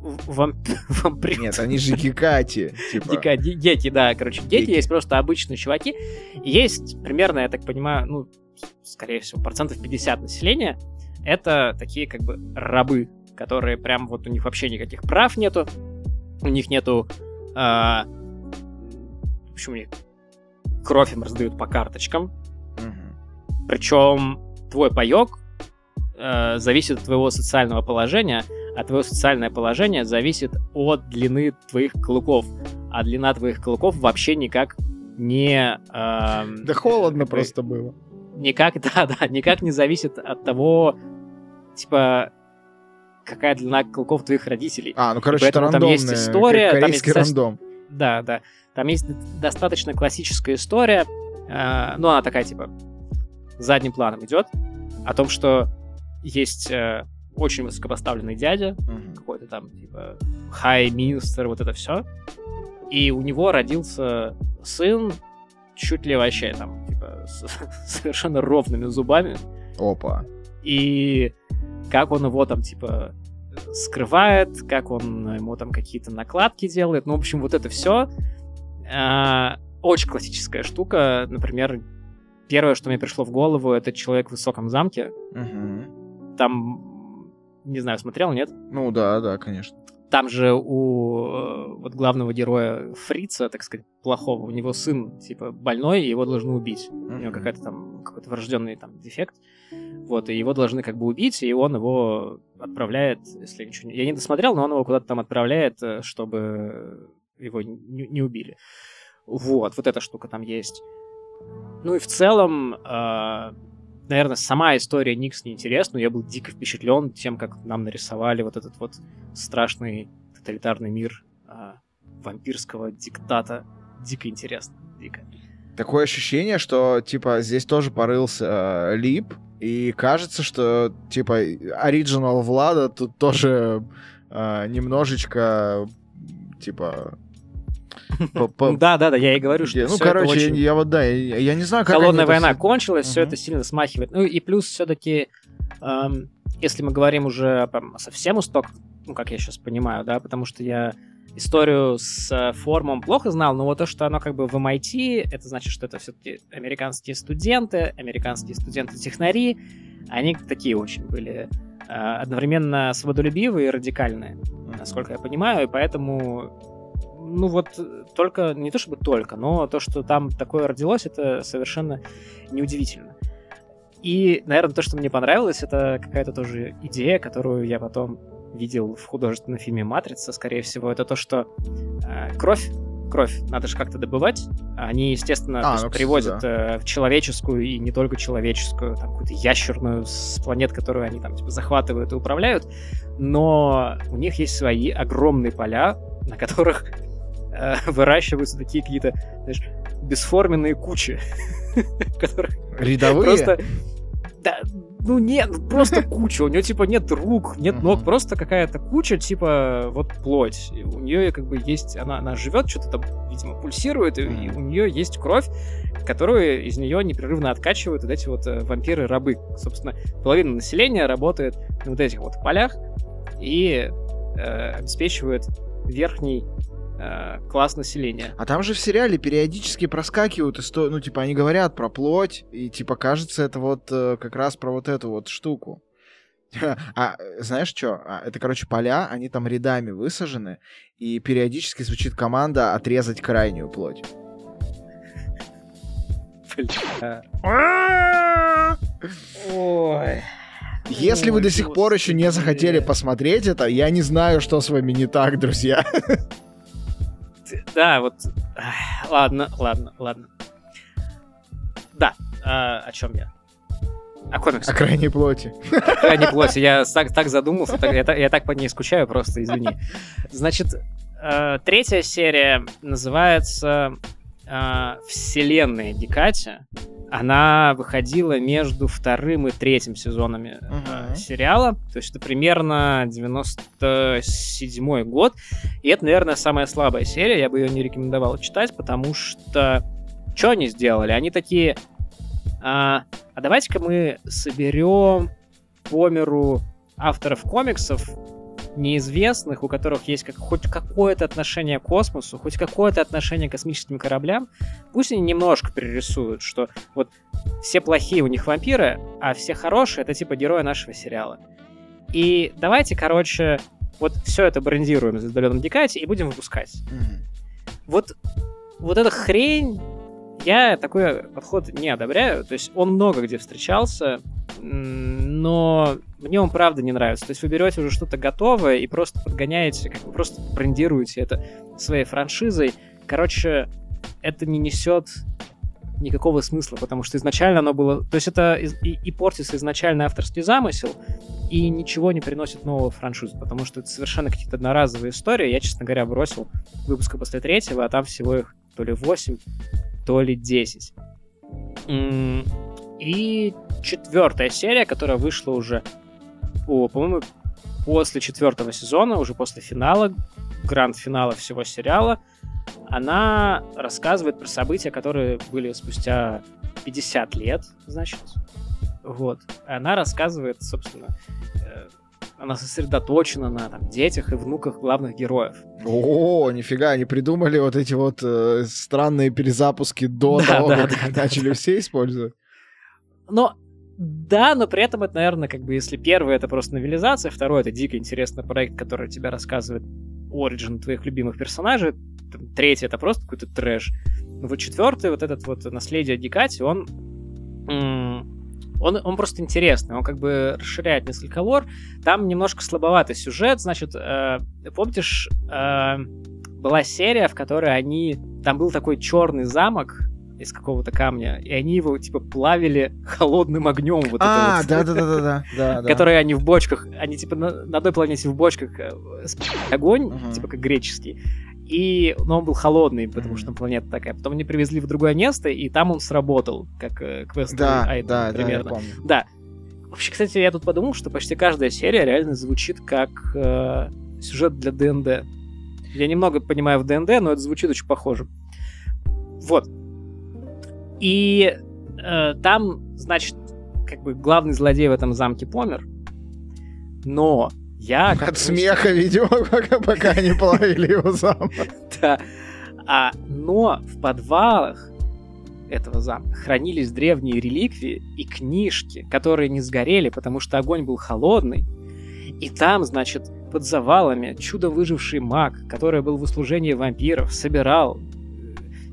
В, вампир. Нет, они же гекати. Типа. Геки, да, короче, геки есть просто обычные чуваки. Есть примерно, я так понимаю, ну, скорее всего, процентов 50 населения. Это такие как бы рабы, которые прям вот у них вообще никаких прав нету. У них нету... Э, в общем, у них кровь им раздают по карточкам. Угу. Причем твой паек э, зависит от твоего социального положения, а твое социальное положение зависит от длины твоих клыков. А длина твоих клыков вообще никак не... Э, да холодно э, просто было. Никак, да, да, никак не зависит от того, типа, какая длина клыков твоих родителей. А, ну, короче, это рандомная, там есть история, корейский там есть, рандом. Да, да. Там есть достаточно классическая история, э, ну, она такая, типа, задним планом идет, о том, что есть э, очень высокопоставленный дядя, mm-hmm. какой-то там, типа, хай министр, вот это все. И у него родился сын, чуть ли вообще там, типа, с совершенно ровными зубами. Опа. И как он его там, типа, скрывает, как он ему там какие-то накладки делает. Ну, в общем, вот это все а, очень классическая штука. Например, первое, что мне пришло в голову, это человек в высоком замке. Угу. Там, не знаю, смотрел, нет? Ну да, да, конечно. Там же у э, вот главного героя Фрица, так сказать, плохого, у него сын, типа, больной, и его должны убить. Mm-hmm. У него какая-то там, какой-то врожденный там дефект. Вот, и его должны как бы убить, и он его отправляет, если ничего не... Я не досмотрел, но он его куда-то там отправляет, э, чтобы его не, не убили. Вот, вот эта штука там есть. Ну и в целом, э, наверное, сама история Никс неинтересна, но я был дико впечатлен тем, как нам нарисовали вот этот вот страшный тоталитарный мир э, вампирского диктата. Дико интересно, дико. Такое ощущение, что, типа, здесь тоже порылся э, Лип, и кажется, что, типа, оригинал Влада тут тоже э, немножечко, типа, да, да, да, я и говорю, что Ну, короче, я вот, да, я не знаю, как Холодная война кончилась, все это сильно смахивает. Ну, и плюс все-таки, если мы говорим уже совсем усток, ну, как я сейчас понимаю, да, потому что я историю с э, форумом плохо знал, но вот то, что оно как бы в MIT, это значит, что это все-таки американские студенты, американские студенты-технари, они такие очень были э, одновременно свободолюбивые и радикальные, насколько я понимаю, и поэтому ну вот только, не то чтобы только, но то, что там такое родилось, это совершенно неудивительно. И, наверное, то, что мне понравилось, это какая-то тоже идея, которую я потом видел в художественном фильме «Матрица», скорее всего, это то, что э, кровь кровь надо же как-то добывать. Они, естественно, а, ну, привозят да. э, в человеческую и не только человеческую, там какую-то ящерную с планет, которую они там типа захватывают и управляют. Но у них есть свои огромные поля, на которых э, выращиваются такие какие-то, знаешь, бесформенные кучи, Рядовые? Просто... Да, ну нет, просто куча. У нее типа нет рук, нет ног, просто какая-то куча, типа вот плоть. И у нее как бы есть, она, она живет, что-то там, видимо, пульсирует, и, и у нее есть кровь, которую из нее непрерывно откачивают вот эти вот э, вампиры-рабы. Собственно, половина населения работает на вот этих вот полях и э, обеспечивает верхний класс населения. А там же в сериале периодически проскакивают истории, ну, типа, они говорят про плоть, и, типа, кажется, это вот э, как раз про вот эту вот штуку. А знаешь что? А, это, короче, поля, они там рядами высажены, и периодически звучит команда отрезать крайнюю плоть. Ой. Если вы до сих пор еще не захотели посмотреть это, я не знаю, что с вами не так, друзья. Да, вот... Ладно, ладно, ладно. Да, а, о чем я? О комиксах. О крайней плоти. О крайней плоти. Я так, так задумался, так, я, я так по ней скучаю, просто извини. Значит, э, третья серия называется э, «Вселенная Дикати» она выходила между вторым и третьим сезонами uh-huh. э, сериала. То есть это примерно 97 год. И это, наверное, самая слабая серия. Я бы ее не рекомендовал читать, потому что... Что они сделали? Они такие... А, а давайте-ка мы соберем по миру авторов комиксов неизвестных, у которых есть как, хоть какое-то отношение к космосу, хоть какое-то отношение к космическим кораблям, пусть они немножко перерисуют, что вот все плохие у них вампиры, а все хорошие это типа герои нашего сериала. И давайте, короче, вот все это брендируем за удаленном Дикате и будем выпускать. Mm-hmm. Вот, вот эта хрень, я такой подход не одобряю. То есть он много где встречался, но мне он правда не нравится. То есть вы берете уже что-то готовое и просто подгоняете, как бы просто брендируете это своей франшизой. Короче, это не несет никакого смысла, потому что изначально оно было... То есть это и, и портится изначально авторский замысел, и ничего не приносит нового франшизу, потому что это совершенно какие-то одноразовые истории. Я, честно говоря, бросил выпуска после третьего, а там всего их то ли 8, то ли 10. И четвертая серия, которая вышла уже, о, по-моему, после четвертого сезона, уже после финала, гранд-финала всего сериала, она рассказывает про события, которые были спустя 50 лет, значит. Вот. Она рассказывает, собственно, э, она сосредоточена на там, детях и внуках главных героев. О, нифига, они придумали вот эти вот э, странные перезапуски до да, того, да, как да, начали да. все использовать. Но да, но при этом это, наверное, как бы если первый это просто новелизация, второй это дико интересный проект, который тебе рассказывает оригин твоих любимых персонажей, третий это просто какой-то трэш. Но вот четвертый, вот этот вот наследие Дикати, он он, он просто интересный, он как бы расширяет несколько лор. Там немножко слабоватый сюжет, значит, э, помнишь, э, была серия, в которой они... Там был такой черный замок, из какого-то камня, и они его, типа, плавили холодным огнем. Вот а, да, да, да, да, да, Которые они в бочках, они, типа, на, на одной планете в бочках э, огонь, типа, как греческий, и, но он был холодный, потому что планета такая. Потом они привезли в другое место, и там он сработал, как э, квест да, айтем, да, примерно. Да, я помню. Да. Вообще, кстати, я тут подумал, что почти каждая серия реально звучит как э, сюжет для ДНД. Я немного понимаю в ДНД, но это звучит очень похоже. Вот. И э, там, значит, как бы главный злодей в этом замке помер, но я... От смеха, видимо, пока, пока они плавили его замок. Да. А, но в подвалах этого замка хранились древние реликвии и книжки, которые не сгорели, потому что огонь был холодный. И там, значит, под завалами чудом выживший маг, который был в услужении вампиров, собирал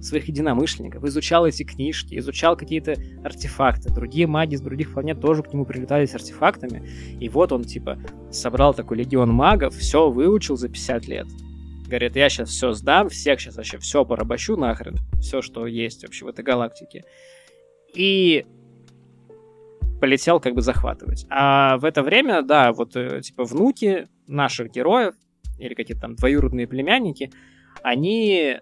своих единомышленников, изучал эти книжки, изучал какие-то артефакты. Другие маги с других планет тоже к нему прилетали с артефактами. И вот он, типа, собрал такой легион магов, все выучил за 50 лет. Говорит, я сейчас все сдам, всех сейчас вообще все порабощу нахрен, все, что есть вообще в этой галактике. И полетел как бы захватывать. А в это время, да, вот э, типа внуки наших героев или какие-то там двоюродные племянники, они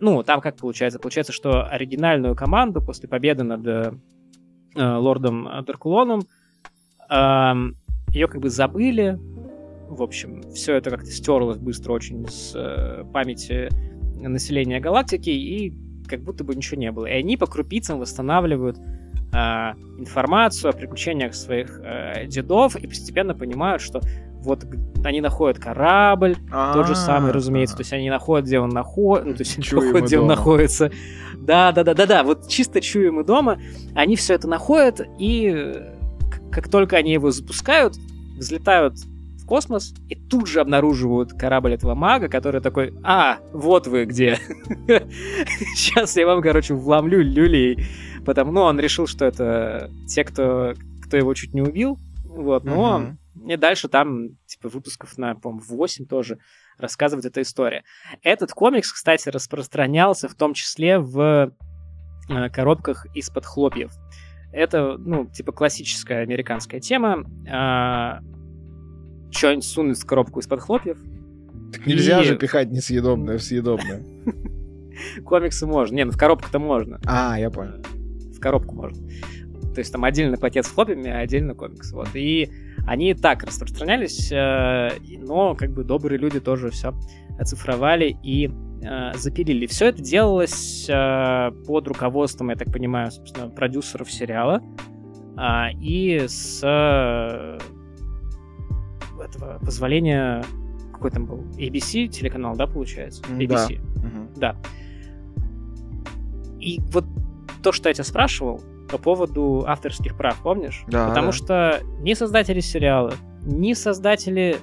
ну, там как получается? Получается, что оригинальную команду после победы над э, лордом Даркулоном э, ее как бы забыли. В общем, все это как-то стерлось быстро очень с э, памяти населения галактики, и как будто бы ничего не было. И они по крупицам восстанавливают э, информацию о приключениях своих э, дедов и постепенно понимают, что вот они находят корабль, тот же самый, разумеется, то есть они находят, где он находится, ну, то есть они находят, где он находится. Да, да, да, да, да, вот чисто чуем и дома, они все это находят, и как только они его запускают, взлетают в космос и тут же обнаруживают корабль этого мага, который такой, а, вот вы где. Сейчас я вам, короче, вломлю люлей. Потому, ну, он решил, что это те, кто, кто его чуть не убил, вот, но uh-huh. И дальше там, типа, выпусков на, по-моему, 8 тоже рассказывает эта история. Этот комикс, кстати, распространялся в том числе в э, коробках из-под хлопьев. Это, ну, типа, классическая американская тема. Э, Что-нибудь сунуть в коробку из-под хлопьев. Так нельзя и... же пихать несъедобное в съедобное. Комиксы можно. Не, ну в коробку-то можно. А, я понял. В коробку можно. То есть там отдельно пакет с хлопьями, а отдельно комикс. Вот. И они так распространялись, э, но как бы добрые люди тоже все оцифровали и э, запилили. Все это делалось э, под руководством, я так понимаю, собственно, продюсеров сериала и с этого позволения какой там был ABC телеканал, да, получается? ABC. Да. да. И вот то, что я тебя спрашивал по поводу авторских прав, помнишь? Да. Потому да. что ни создатели сериала, ни создатели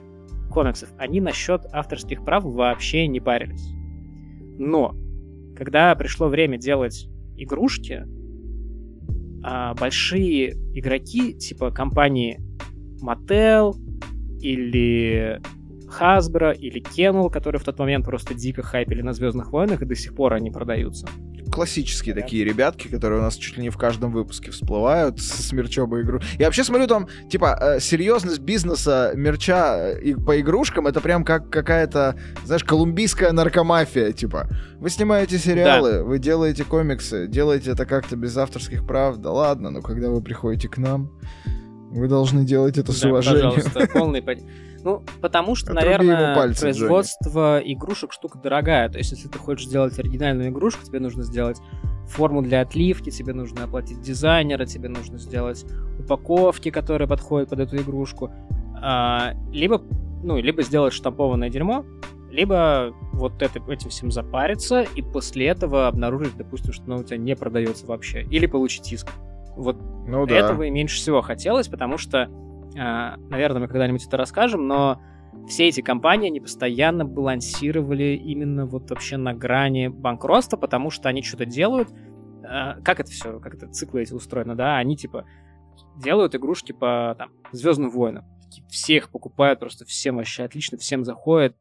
комиксов, они насчет авторских прав вообще не парились. Но когда пришло время делать игрушки, а, большие игроки, типа компании Mattel или Hasbro или Kennel, которые в тот момент просто дико хайпили на Звездных войнах, и до сих пор они продаются. Классические да. такие ребятки, которые у нас чуть ли не в каждом выпуске всплывают с мерчобой игру. Я вообще смотрю там, типа, э, серьезность бизнеса мерча э, и по игрушкам, это прям как какая-то, знаешь, колумбийская наркомафия, типа. Вы снимаете сериалы, да. вы делаете комиксы, делаете это как-то без авторских прав, да ладно, но когда вы приходите к нам, вы должны делать это да, с уважением. Пожалуйста, полный Ну, потому что, Отруби наверное, пальцы, производство Джонни. игрушек штука дорогая. То есть, если ты хочешь сделать оригинальную игрушку, тебе нужно сделать форму для отливки, тебе нужно оплатить дизайнера, тебе нужно сделать упаковки, которые подходят под эту игрушку. А, либо, ну, либо сделать штампованное дерьмо, либо вот это, этим всем запариться и после этого обнаружить, допустим, что оно у тебя не продается вообще. Или получить иск. Вот ну, да. этого и меньше всего хотелось, потому что а, наверное, мы когда-нибудь это расскажем, но все эти компании, они постоянно балансировали именно вот вообще на грани банкротства, потому что они что-то делают. А, как это все, как это циклы эти устроены, да? Они типа делают игрушки по там, Звездным войнам. Всех покупают, просто всем вообще отлично, всем заходит.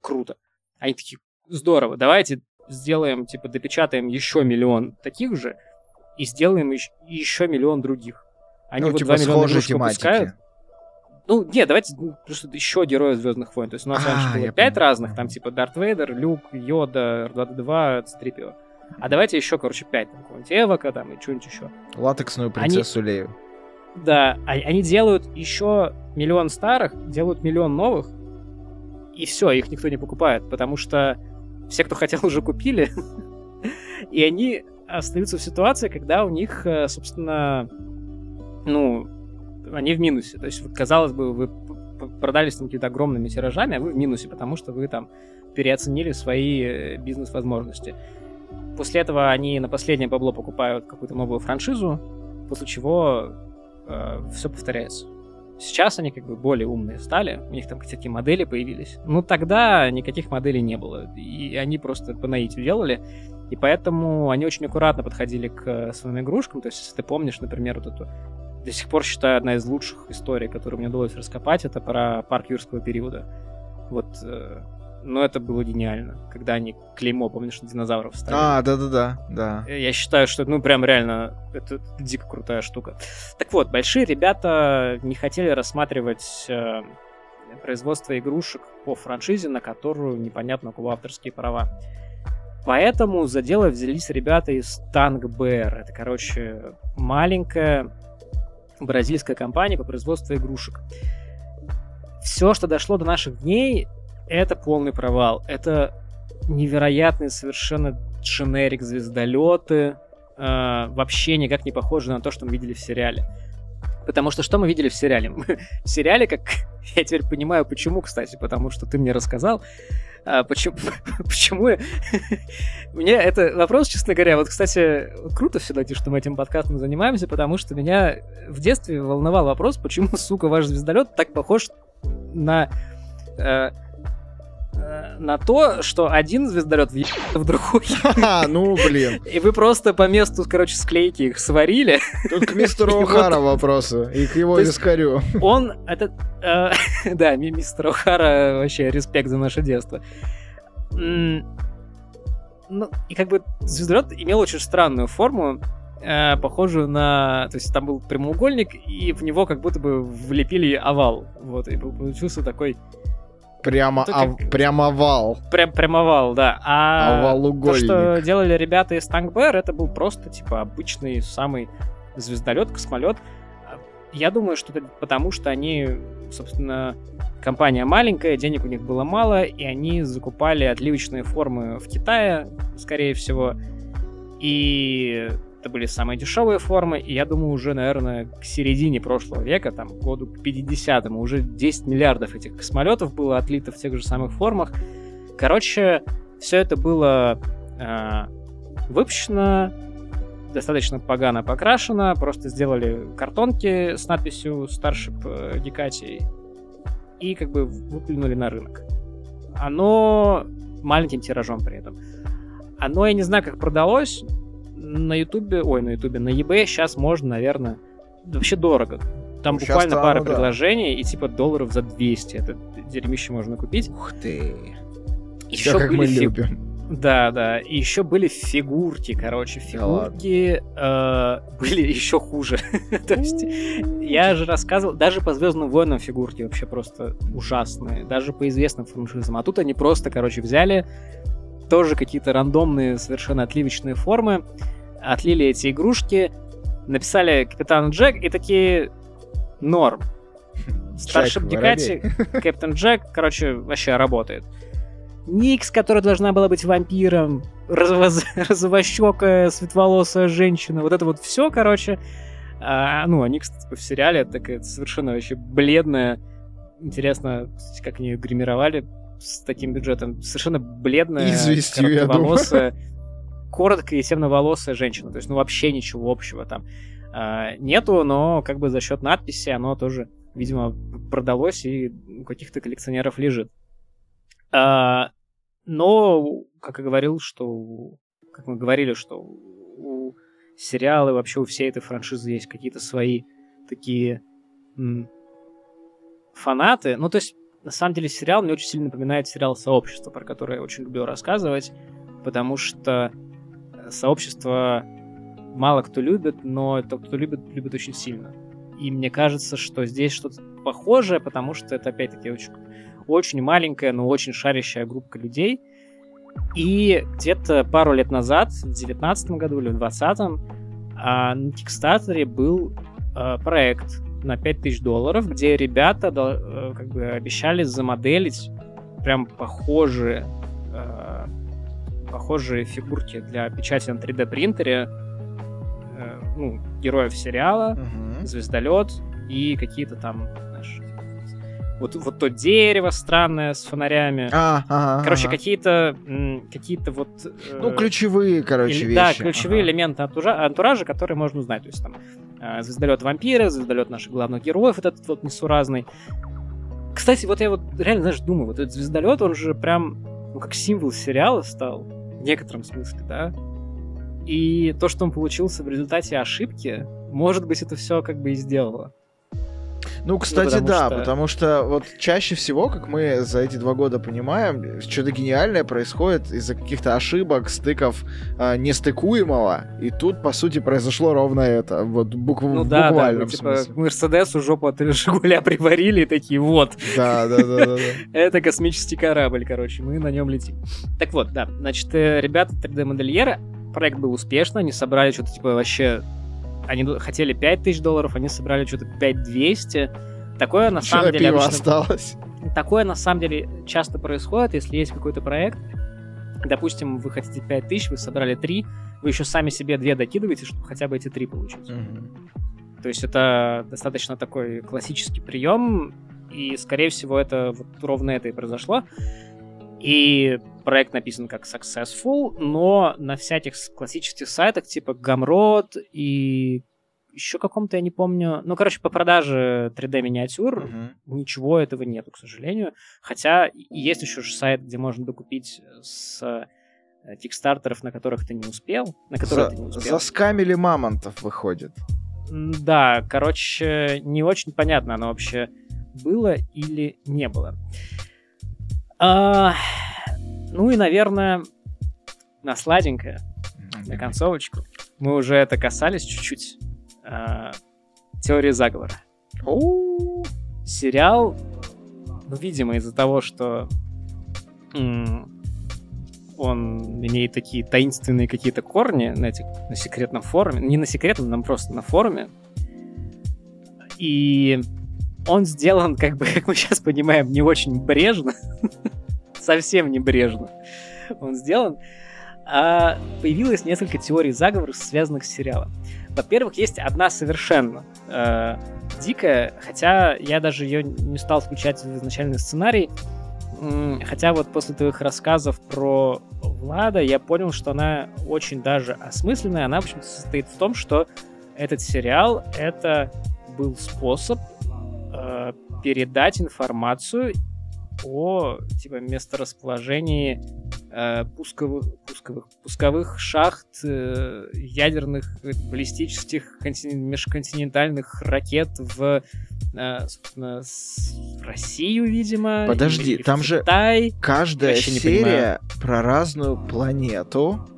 Круто. Они такие, здорово, давайте сделаем, типа, допечатаем еще миллион таких же и сделаем еще миллион других. Они ну, вот типа 2 миллиона игрушек выпускают. Ну, нет, давайте просто еще герои Звездных войн. То есть у нас а, раньше было пять разных, там типа Дарт Вейдер, Люк, Йода, R2-D2, C-3PO. А давайте еще, короче, пять, там, какого-нибудь Эвока, там, и что-нибудь еще. Латексную принцессу они... Лею. Да, они делают еще миллион старых, делают миллион новых, и все, их никто не покупает, потому что все, кто хотел, уже купили, и они остаются в ситуации, когда у них, э, собственно, ну, они в минусе. То есть, казалось бы, вы продались там какими-то огромными тиражами, а вы в минусе, потому что вы там переоценили свои э, бизнес-возможности. После этого они на последнее бабло покупают какую-то новую франшизу, после чего э, все повторяется. Сейчас они как бы более умные стали, у них там какие-то модели появились. Ну тогда никаких моделей не было, и они просто по наитию делали, и поэтому они очень аккуратно подходили к э, своим игрушкам. То есть, если ты помнишь, например, вот эту до сих пор считаю одна из лучших историй, которую мне удалось раскопать, это про парк юрского периода. Вот, э, но это было гениально, когда они клеймо, помнишь, динозавров ставили. А, да-да-да, да. Я считаю, что, ну, прям реально, это дико крутая штука. Так вот, большие ребята не хотели рассматривать э, производство игрушек по франшизе, на которую непонятно у кого авторские права. Поэтому за дело взялись ребята из Tank Bear. Это, короче, маленькая бразильская компания по производству игрушек. Все, что дошло до наших дней, это полный провал. Это невероятные совершенно дженерик звездолеты, э, вообще никак не похожи на то, что мы видели в сериале. Потому что что мы видели в сериале? в сериале, как я теперь понимаю, почему, кстати, потому что ты мне рассказал, а, почему, почему мне это вопрос, честно говоря, вот, кстати, круто все таки что мы этим подкастом занимаемся, потому что меня в детстве волновал вопрос, почему, сука, ваш звездолет так похож на Э, на то, что один звездолет въехал в другой. ну, блин. И вы просто по месту, короче, склейки их сварили. Тут к мистеру Ухара вопросы, и к его вискарю. Он, это, э, да, мистер Ухара, вообще, респект за наше детство. Ну, и как бы звездолет имел очень странную форму, э, похожую на... То есть там был прямоугольник, и в него как будто бы влепили овал. Вот, и получился такой Прямо, ну, ов, прямо овал. Прям, прям овал, да. А то, что делали ребята из Tank Bear, это был просто, типа, обычный самый звездолет, космолет. Я думаю, что это потому, что они, собственно, компания маленькая, денег у них было мало, и они закупали отливочные формы в Китае, скорее всего. И это были самые дешевые формы, и я думаю, уже, наверное, к середине прошлого века, там, году к 50-му, уже 10 миллиардов этих космолетов было отлито в тех же самых формах. Короче, все это было э, выпущено, достаточно погано покрашено, просто сделали картонки с надписью Starship Гекати и как бы выплюнули на рынок. Оно маленьким тиражом при этом. Оно, я не знаю, как продалось, на Ютубе, ой, на Ютубе, на eBay сейчас можно, наверное, вообще дорого. Там ну, буквально пара предложений, да. и типа долларов за 200 это дерьмище можно купить. Ух ты. Еще Все, как мы фиг... любим. Да, да. И еще были фигурки, короче, фигурки да э, были еще хуже. То есть я же рассказывал, даже по Звездным войнам фигурки вообще просто ужасные, даже по известным франшизам. А тут они просто, короче, взяли тоже какие-то рандомные, совершенно отливочные формы, отлили эти игрушки, написали Капитан Джек и такие норм. Старший Дикати, Капитан Джек, короче, вообще работает. Никс, которая должна была быть вампиром, розово- розовощекая, светловолосая женщина, вот это вот все, короче. А, ну, а Никс типа, в сериале такая совершенно вообще бледная. Интересно, как они ее гримировали с таким бюджетом. Совершенно бледная, Известью, коротковолосая, коротко и темноволосая женщина. То есть, ну, вообще ничего общего там а, нету, но как бы за счет надписи оно тоже, видимо, продалось и у каких-то коллекционеров лежит. А, но, как я говорил, что, как мы говорили, что у сериала и вообще у всей этой франшизы есть какие-то свои такие фанаты. Ну, то есть, на самом деле, сериал мне очень сильно напоминает сериал «Сообщество», про который я очень люблю рассказывать, потому что сообщество мало кто любит, но тот, кто любит, любит очень сильно. И мне кажется, что здесь что-то похожее, потому что это, опять-таки, очень очень маленькая, но очень шарящая группа людей. И где-то пару лет назад, в 2019 году или в 2020, а, на Кикстартере был а, проект на 5000 долларов, где ребята а, как бы обещали замоделить прям похожие, а, похожие фигурки для печати на 3D принтере а, ну, героев сериала, угу. звездолет и какие-то там вот, вот то дерево странное с фонарями. А, ага, короче, ага. какие-то какие-то вот... Э, ну, ключевые, короче, или, вещи. Да, ключевые ага. элементы антуража, антуража, которые можно узнать. То есть там э, звездолет вампира, звездолет наших главных героев, вот этот вот несуразный. Кстати, вот я вот реально, знаешь, думаю, вот этот звездолет, он же прям, ну, как символ сериала стал, в некотором смысле, да? И то, что он получился в результате ошибки, может быть, это все как бы и сделало. Ну, кстати, ну, да, что... потому что вот чаще всего, как мы за эти два года понимаем, что-то гениальное происходит из-за каких-то ошибок, стыков э, нестыкуемого, и тут, по сути, произошло ровно это, вот букв... ну, да, буквальном да, мы, типа, Мерседесу жопу от Жигуля приварили и такие, вот. Да, да, да, да. Это космический корабль, короче, мы на нем летим. Так вот, да, значит, э, ребята 3D-модельеры, проект был успешно, они собрали что-то типа вообще они хотели 5000 долларов, они собрали что-то 5200. Такое на самом деле обычно... осталось. Такое на самом деле часто происходит, если есть какой-то проект. Допустим, вы хотите 5000, вы собрали 3, вы еще сами себе 2 докидываете, чтобы хотя бы эти 3 получить. Mm-hmm. То есть это достаточно такой классический прием, и, скорее всего, это вот ровно это и произошло. И проект написан как successful, но на всяких классических сайтах типа Gumroad и еще каком-то, я не помню. Ну, короче, по продаже 3D-миниатюр uh-huh. ничего этого нету, к сожалению. Хотя есть еще же сайт, где можно докупить с э, тикстартеров, на которых ты не успел. На которых за, ты не успел. Заскамили мамонтов, выходит. Да, короче, не очень понятно, оно вообще было или не было. А, ну и, наверное, на сладенькое, на концовочку. Мы уже это касались чуть-чуть. А, теории заговора. Сериал, ну, видимо, из-за того, что он имеет такие таинственные какие-то корни на, этих, на секретном форуме. Не на секретном, нам просто на форуме. И он сделан, как бы, как мы сейчас понимаем, не очень брежно. Совсем не брежно. Он сделан. а, появилось несколько теорий заговоров, связанных с сериалом. Во-первых, есть одна совершенно э, дикая, хотя я даже ее не стал включать в изначальный сценарий. Хотя вот после твоих рассказов про Влада я понял, что она очень даже осмысленная. Она, в общем состоит в том, что этот сериал — это был способ э, передать информацию о типа месторасположении э, пусковых, пусковых, пусковых шахт э, ядерных баллистических межконтинентальных ракет в э, Россию, видимо. Подожди, там же Китай. каждая серия про разную планету.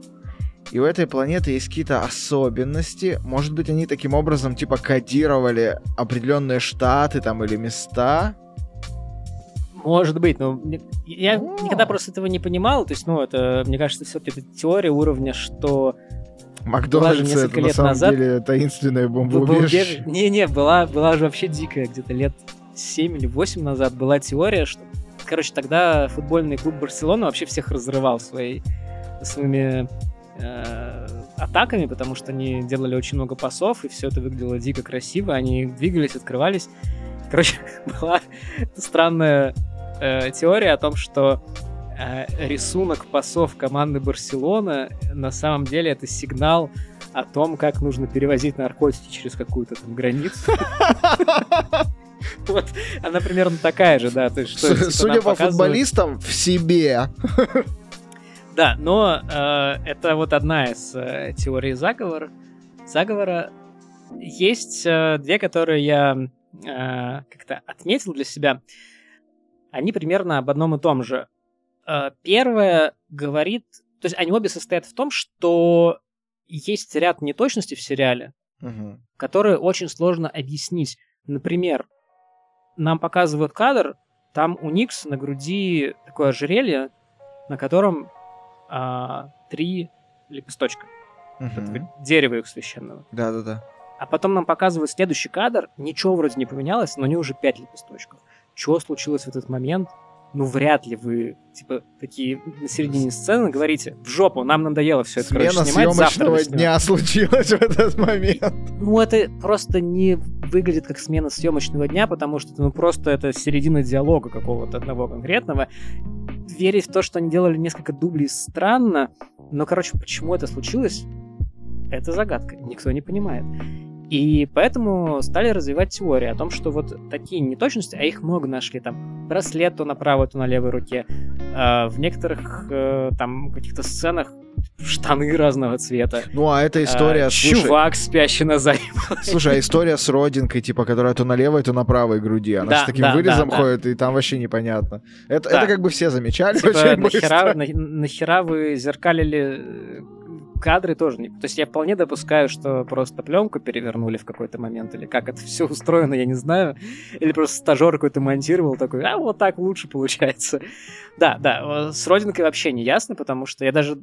И у этой планеты есть какие-то особенности. Может быть, они таким образом типа кодировали определенные штаты там или места. Может быть, но я О! никогда просто этого не понимал. То есть, ну, это, мне кажется, все-таки это теория уровня, что Макдональдс это лет на самом назад деле таинственная бомбоубежище. Не-не, была, была же вообще дикая, где-то лет 7 или 8 назад была теория, что, короче, тогда футбольный клуб Барселона вообще всех разрывал своей, своими э, атаками, потому что они делали очень много пасов, и все это выглядело дико красиво, они двигались, открывались. Короче, была странная э, теория о том, что э, рисунок пасов команды Барселона на самом деле это сигнал о том, как нужно перевозить наркотики через какую-то там границу. Вот, она примерно такая же, да. То есть, что, типа, Судя по футболистам, в себе. Да, но э, это вот одна из э, теорий заговора. Заговора. Есть э, две, которые я э, как-то отметил для себя они примерно об одном и том же. Э, первое говорит... То есть они обе состоят в том, что есть ряд неточностей в сериале, угу. которые очень сложно объяснить. Например, нам показывают кадр, там у Никс на груди такое ожерелье, на котором а, три лепесточка. Угу. Дерево их священного. Да-да-да. А потом нам показывают следующий кадр, ничего вроде не поменялось, но не уже пять лепесточков что случилось в этот момент, ну, вряд ли вы, типа, такие на середине сцены говорите, в жопу, нам надоело все это, Смена короче, снимать, съемочного завтра дня случилась в этот момент. Ну, это просто не выглядит как смена съемочного дня, потому что, ну, просто это середина диалога какого-то одного конкретного. Верить в то, что они делали несколько дублей, странно, но, короче, почему это случилось, это загадка, никто не понимает. И поэтому стали развивать теорию о том, что вот такие неточности, а их много нашли, там, браслет то на правой, то на левой руке. Э, в некоторых э, там каких-то сценах штаны разного цвета. Ну, а эта история... А, слушай, чувак, спящий на заднем. Слушай, а история с родинкой, типа, которая то на левой, то на правой груди. Она да, с таким да, вырезом да, ходит, да. и там вообще непонятно. Это, да. это как бы все замечали. Типа, нахера, на, нахера вы зеркалили э, кадры тоже не... То есть я вполне допускаю, что просто пленку перевернули в какой-то момент, или как это все устроено, я не знаю. Или просто стажер какой-то монтировал такой, а вот так лучше получается. Да, да, с родинкой вообще не ясно, потому что я даже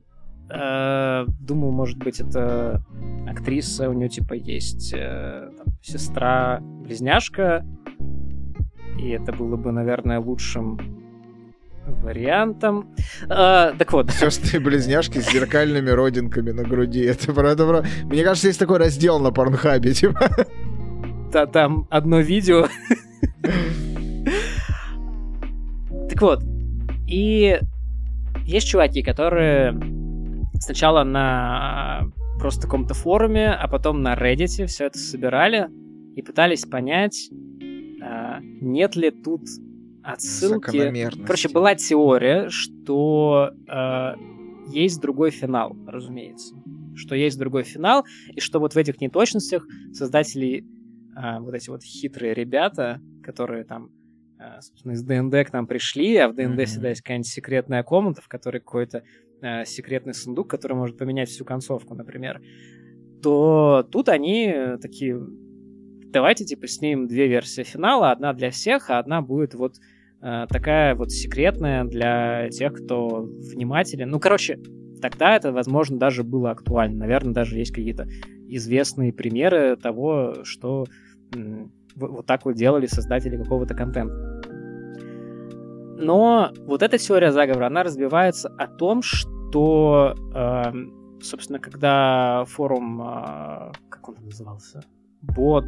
э, думал, может быть, это актриса, у нее типа есть э, там, сестра-близняшка, и это было бы, наверное, лучшим вариантом. А, так вот. Сестры-близняшки с зеркальными родинками на груди. Это правда, Мне кажется, есть такой раздел на порнхабе, типа. Да, там одно видео. Так вот. И есть чуваки, которые сначала на просто каком-то форуме, а потом на Reddit все это собирали и пытались понять, а, нет ли тут отсылки. Короче, была теория, что э, есть другой финал, разумеется. Что есть другой финал, и что вот в этих неточностях создатели, э, вот эти вот хитрые ребята, которые там, э, собственно, из ДНД к нам пришли, а в ДНД mm-hmm. всегда есть какая-нибудь секретная комната, в которой какой-то э, секретный сундук, который может поменять всю концовку, например, то тут они такие давайте типа снимем две версии финала, одна для всех, а одна будет вот э, такая вот секретная для тех, кто внимателен. Ну, короче, тогда это, возможно, даже было актуально. Наверное, даже есть какие-то известные примеры того, что м, вот так вот делали создатели какого-то контента. Но вот эта теория заговора, она разбивается о том, что э, собственно, когда форум, э, как он назывался? Бот...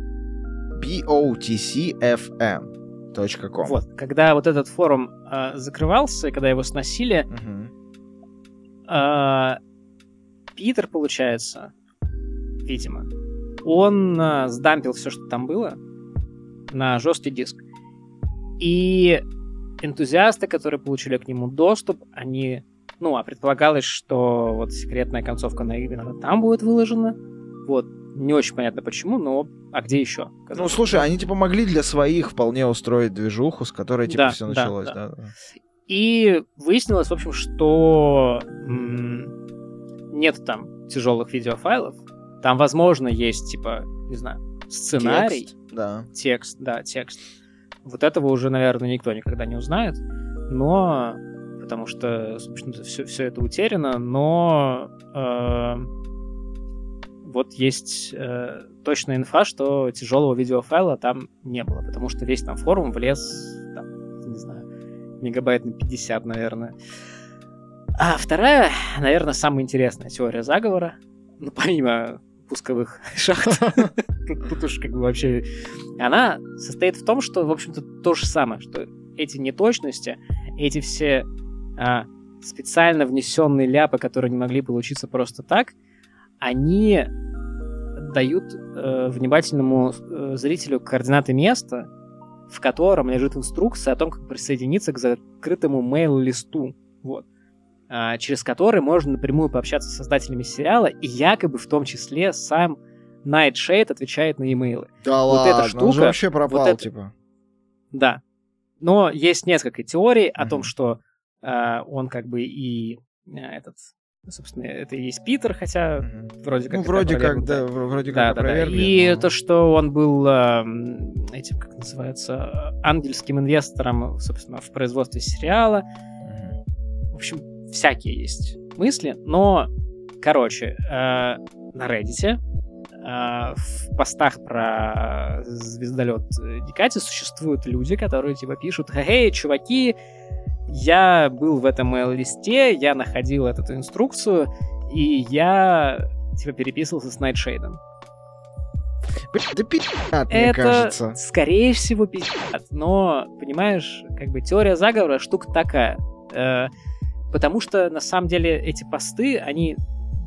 BOTCFM.com. Вот, когда вот этот форум э, закрывался, когда его сносили, Мгм. э, Питер, получается, видимо, он э, сдампил все, что там было, на жесткий диск. И энтузиасты, которые получили к нему доступ, они... Ну, а предполагалось, что вот секретная концовка на именно там будет выложена. Вот. Не очень понятно почему, но а где еще? Ну, слушай, они типа могли для своих вполне устроить движуху, с которой типа Да, все началось, да. да? да. И выяснилось, в общем, что нет там тяжелых видеофайлов. Там, возможно, есть, типа, не знаю, сценарий, Текст, Да. текст, да, текст. Вот этого уже, наверное, никто никогда не узнает. Но потому что, собственно, все, все это утеряно, но э, вот есть э, точная инфа, что тяжелого видеофайла там не было, потому что весь там форум влез, там, не знаю, мегабайт на 50, наверное. А вторая, наверное, самая интересная теория заговора, ну, помимо пусковых шахт, тут, уж как бы вообще... Она состоит в том, что, в общем-то, то же самое, что эти неточности, эти все а, специально внесенные ляпы, которые не могли получиться просто так, они дают э, внимательному э, зрителю координаты места, в котором лежит инструкция о том, как присоединиться к закрытому мейл-листу, вот, а, через который можно напрямую пообщаться с создателями сериала, и якобы в том числе сам Найтшейд отвечает на имейлы. Да Вот ладно, эта он же штука, вообще пропал, это- типа. Да. Но есть несколько теорий о том, что э, он как бы и э, этот, собственно, это и есть Питер, хотя вроде как Ну, вроде как, да, вр- вроде Да, как да, да. И но- то, что он был эм, этим, как называется, ангельским инвестором, собственно, в производстве сериала. Мгм. В общем, всякие есть мысли, но, короче, э, на Reddit э, в постах про звездолет Дикати существуют люди, которые типа пишут, «Эй, чуваки, я был в этом mail-листе, я находил эту инструкцию, и я типа переписывался с Найтшейдом. Блин, да пи***т, мне Это, кажется. скорее всего, пиздец. Но, понимаешь, как бы теория заговора штука такая. Э, потому что, на самом деле, эти посты, они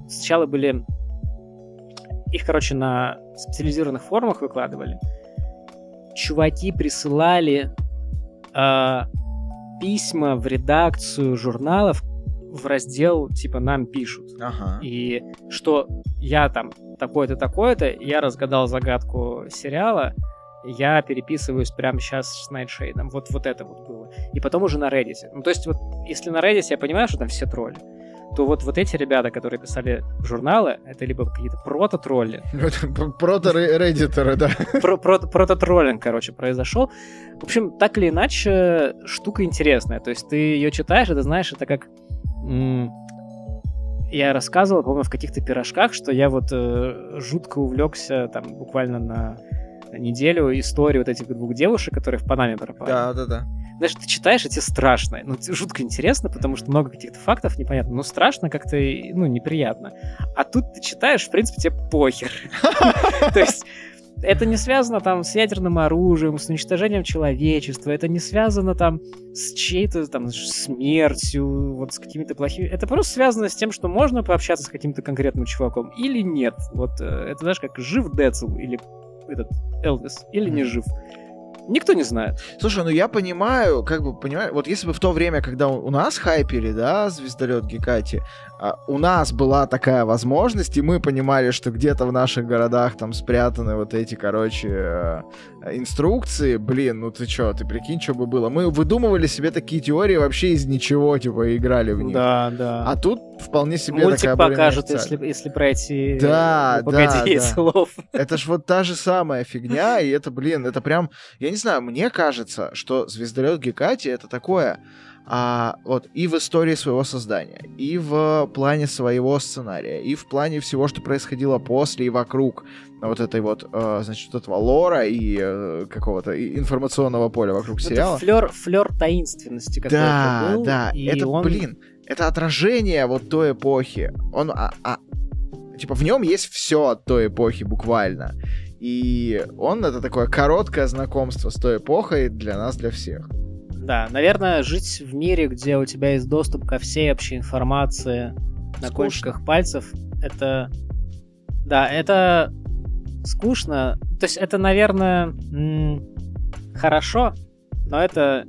сначала были... Их, короче, на специализированных форумах выкладывали. Чуваки присылали э, письма в редакцию журналов в раздел, типа, нам пишут. Ага. И что я там такой-то, такой-то, я разгадал загадку сериала, я переписываюсь прямо сейчас с Найтшейдом. Вот, вот это вот было. И потом уже на Reddit. Ну, то есть, вот, если на Reddit я понимаю, что там все тролли, то вот, вот эти ребята, которые писали журналы, это либо какие-то прото-тролли, Прото-реддиторы, да. про- про- прото-троллинг, короче, произошел. В общем, так или иначе, штука интересная. То есть ты ее читаешь, и ты знаешь, это как... Я рассказывал, по-моему, в каких-то пирожках, что я вот э, жутко увлекся там буквально на неделю истории вот этих двух девушек, которые в Панаме пропали. Да, да, да. Знаешь, ты читаешь, и тебе страшно. Ну, жутко интересно, потому что много каких-то фактов непонятно. Но страшно как-то, ну, неприятно. А тут ты читаешь, в принципе, тебе похер. То есть это не связано там с ядерным оружием, с уничтожением человечества, это не связано там с чьей-то там смертью, вот с какими-то плохими... Это просто связано с тем, что можно пообщаться с каким-то конкретным чуваком или нет. Вот э, это, знаешь, как жив Децл или этот Элвис, или не жив. Никто не знает. Слушай, ну я понимаю, как бы понимаю, вот если бы в то время, когда у нас хайпели, да, звездолет Гекати, у нас была такая возможность, и мы понимали, что где-то в наших городах там спрятаны вот эти, короче, э, инструкции, блин, ну ты чё, ты прикинь, что бы было. Мы выдумывали себе такие теории вообще из ничего, типа, и играли в них. Да, да. А тут вполне себе Мультик такая официальная. если, если пройти... Да, ну, да, да. слов. Это ж вот та же самая фигня, и это, блин, это прям, я не знаю, мне кажется, что звездолет Гекати это такое, а, вот и в истории своего создания, и в плане своего сценария, и в плане всего, что происходило после и вокруг вот этой вот, э, значит, вот этого лора и э, какого-то информационного поля вокруг сериала. Это флер, флер таинственности какой-то Да, был, да, и это, он... блин, это отражение вот той эпохи. Он, а, а, типа, в нем есть все от той эпохи буквально. И он это такое короткое знакомство с той эпохой для нас, для всех. Да, наверное, жить в мире, где у тебя есть доступ ко всей общей информации на Скучно. кончиках пальцев, это... Да, это скучно. То есть это, наверное, хорошо, но это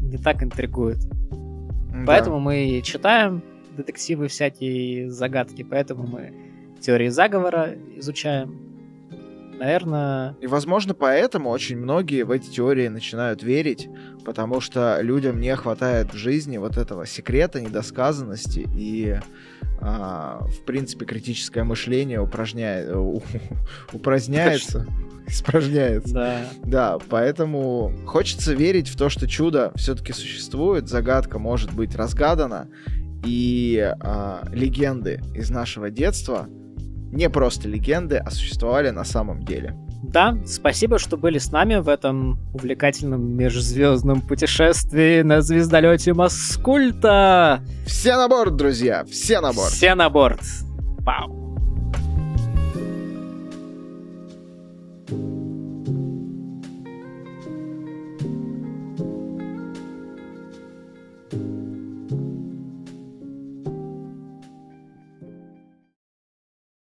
не так интригует. Да. Поэтому мы читаем детективы всякие загадки, поэтому мы теории заговора изучаем. Наверное... И, возможно, поэтому очень многие в эти теории начинают верить, потому что людям не хватает в жизни вот этого секрета, недосказанности и, а, в принципе, критическое мышление упражняет, упраздняется. Испражняется. Да. Да, поэтому хочется верить в то, что чудо все-таки существует, загадка может быть разгадана, и а, легенды из нашего детства не просто легенды, а существовали на самом деле. Да, спасибо, что были с нами в этом увлекательном межзвездном путешествии на звездолете Маскульта. Все на борт, друзья, все на борт. Все на борт. Пау.